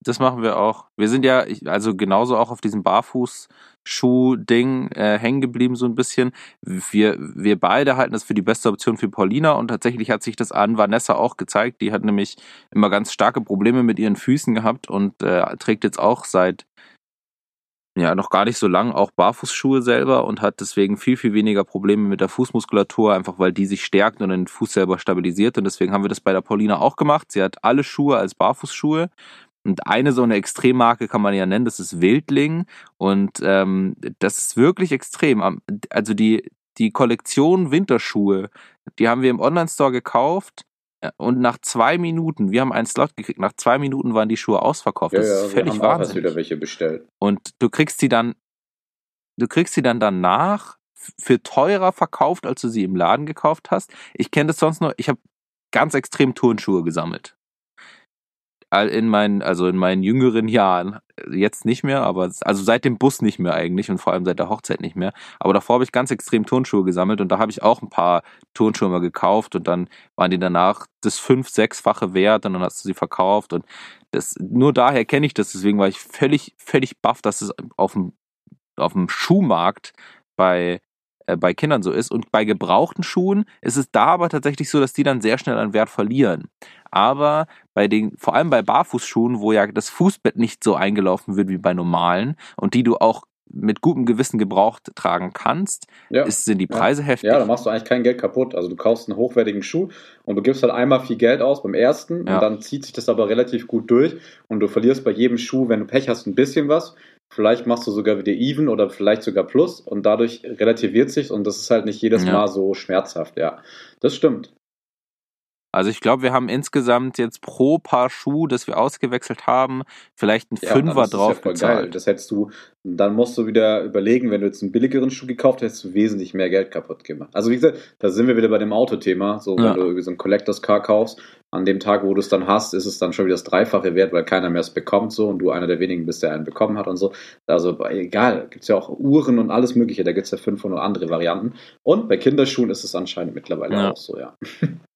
das machen wir auch. Wir sind ja also genauso auch auf diesem Barfußschuh-Ding äh, hängen geblieben so ein bisschen. Wir, wir beide halten das für die beste Option für Paulina und tatsächlich hat sich das an Vanessa auch gezeigt. Die hat nämlich immer ganz starke Probleme mit ihren Füßen gehabt und äh, trägt jetzt auch seit ja noch gar nicht so lang auch Barfußschuhe selber und hat deswegen viel, viel weniger Probleme mit der Fußmuskulatur, einfach weil die sich stärkt und den Fuß selber stabilisiert. Und deswegen haben wir das bei der Paulina auch gemacht. Sie hat alle Schuhe als Barfußschuhe. Und eine so eine Extremmarke kann man ja nennen, das ist Wildling. Und ähm, das ist wirklich extrem. Also die, die Kollektion Winterschuhe, die haben wir im Online-Store gekauft. äh, Und nach zwei Minuten, wir haben einen Slot gekriegt, nach zwei Minuten waren die Schuhe ausverkauft. Ja, das ja, ist wir völlig haben auch erst wahnsinnig. wieder welche bestellt. Und du kriegst sie dann, du kriegst sie dann danach für teurer verkauft, als du sie im Laden gekauft hast. Ich kenne das sonst nur, ich habe ganz extrem Turnschuhe gesammelt. In meinen, also in meinen jüngeren Jahren, jetzt nicht mehr, aber also seit dem Bus nicht mehr eigentlich und vor allem seit der Hochzeit nicht mehr. Aber davor habe ich ganz extrem Turnschuhe gesammelt und da habe ich auch ein paar Turnschuhe mal gekauft und dann waren die danach das fünf, sechsfache wert und dann hast du sie verkauft und das, nur daher kenne ich das, deswegen war ich völlig, völlig baff, dass es auf dem, auf dem Schuhmarkt bei, äh, bei Kindern so ist. Und bei gebrauchten Schuhen ist es da aber tatsächlich so, dass die dann sehr schnell an Wert verlieren. Aber bei den, vor allem bei Barfußschuhen, wo ja das Fußbett nicht so eingelaufen wird wie bei normalen und die du auch mit gutem Gewissen gebraucht tragen kannst, Ja. ist, sind die Ja. Preise heftig. Ja, da machst du eigentlich kein Geld kaputt. Also du kaufst einen hochwertigen Schuh und du gibst halt einmal viel Geld aus beim ersten Ja. und dann zieht sich das aber relativ gut durch und du verlierst bei jedem Schuh, wenn du Pech hast, ein bisschen was. Vielleicht machst du sogar wieder even oder vielleicht sogar plus und dadurch relativiert sich und das ist halt nicht jedes Ja. Mal so schmerzhaft, ja. Das stimmt. Also ich glaube, wir haben insgesamt jetzt pro Paar Schuh, das wir ausgewechselt haben, vielleicht einen Ja, Fünfer ist das drauf ja voll geil. gezahlt. Das hättest du, dann musst du wieder überlegen, wenn du jetzt einen billigeren Schuh gekauft hättest, du wesentlich mehr Geld kaputt gemacht. Also wie gesagt, da sind wir wieder bei dem Autothema. So, wenn Ja. du irgendwie so ein Collectors Car kaufst, an dem Tag, wo du es dann hast, ist es dann schon wieder das Dreifache wert, weil keiner mehr es bekommt so und du einer der wenigen bist, der einen bekommen hat und so. Also egal, gibt es ja auch Uhren und alles mögliche, da gibt es ja 500 andere Varianten. Und bei Kinderschuhen ist es anscheinend mittlerweile Ja. auch so, ja.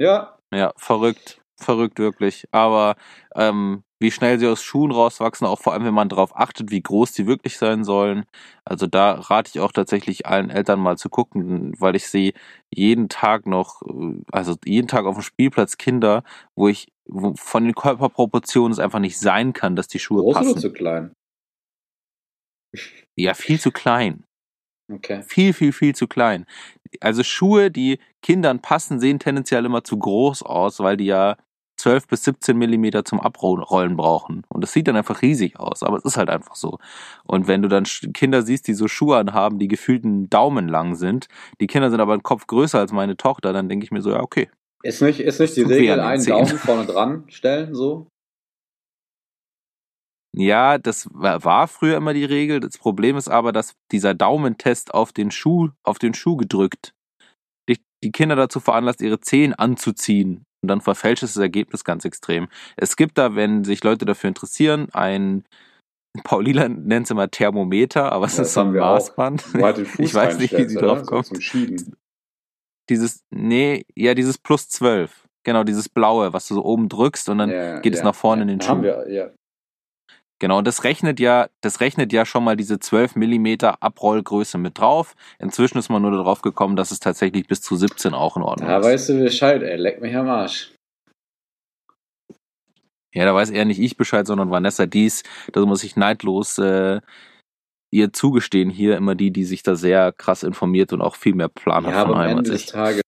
ja, Ja, verrückt. Verrückt wirklich. Aber ähm, wie schnell sie aus Schuhen rauswachsen, auch vor allem, wenn man darauf achtet, wie groß die wirklich sein sollen. Also da rate ich auch tatsächlich allen Eltern mal zu gucken, weil ich sehe jeden Tag noch, äh, also jeden Tag auf dem Spielplatz Kinder, wo ich wo von den Körperproportionen es einfach nicht sein kann, dass die Schuhe groß passen. oder zu klein? Ja, viel zu klein. Okay. viel, viel, viel zu klein. Also Schuhe, die Kindern passen, sehen tendenziell immer zu groß aus, weil die ja 12 bis 17 Millimeter zum Abrollen brauchen. Und das sieht dann einfach riesig aus, aber es ist halt einfach so. Und wenn du dann Kinder siehst, die so Schuhe anhaben, die gefühlt einen Daumen lang sind, die Kinder sind aber einen Kopf größer als meine Tochter, dann denke ich mir so, ja, okay. Ist nicht, ist nicht die Regel einen. Daumen vorne dran stellen, so? Ja, das wa- war früher immer die Regel. Das Problem ist aber, dass dieser Daumentest auf den Schuh, auf den Schuh gedrückt, die, Kinder dazu veranlasst, ihre Zehen anzuziehen. Und dann verfälscht es das Ergebnis ganz extrem. Es gibt da, wenn sich Leute dafür interessieren, ein Paulina nennt es immer Thermometer, aber es Ja, ist so haben ein. Maßband. Halt Ich weiß nicht, wie sie drauf So kommt. Schieben. Dieses, nee, ja, dieses plus 12. Genau, dieses blaue, was du so oben drückst und dann Ja, geht es ja, nach vorne in den Haben Schuh. wir, ja. Genau, und das rechnet ja, das rechnet ja schon mal diese 12 Millimeter Abrollgröße mit drauf. Inzwischen ist man nur darauf gekommen, dass es tatsächlich bis zu 17 auch in Ordnung Da ist. weißt du Bescheid, ey. Leck mich am Arsch. Ja, da weiß eher nicht ich Bescheid, sondern Vanessa dies. Das muss ich neidlos äh, ihr zugestehen hier. Immer die, die sich da sehr krass informiert und auch viel mehr Plan hat Ja, von aber am Ende des. Tages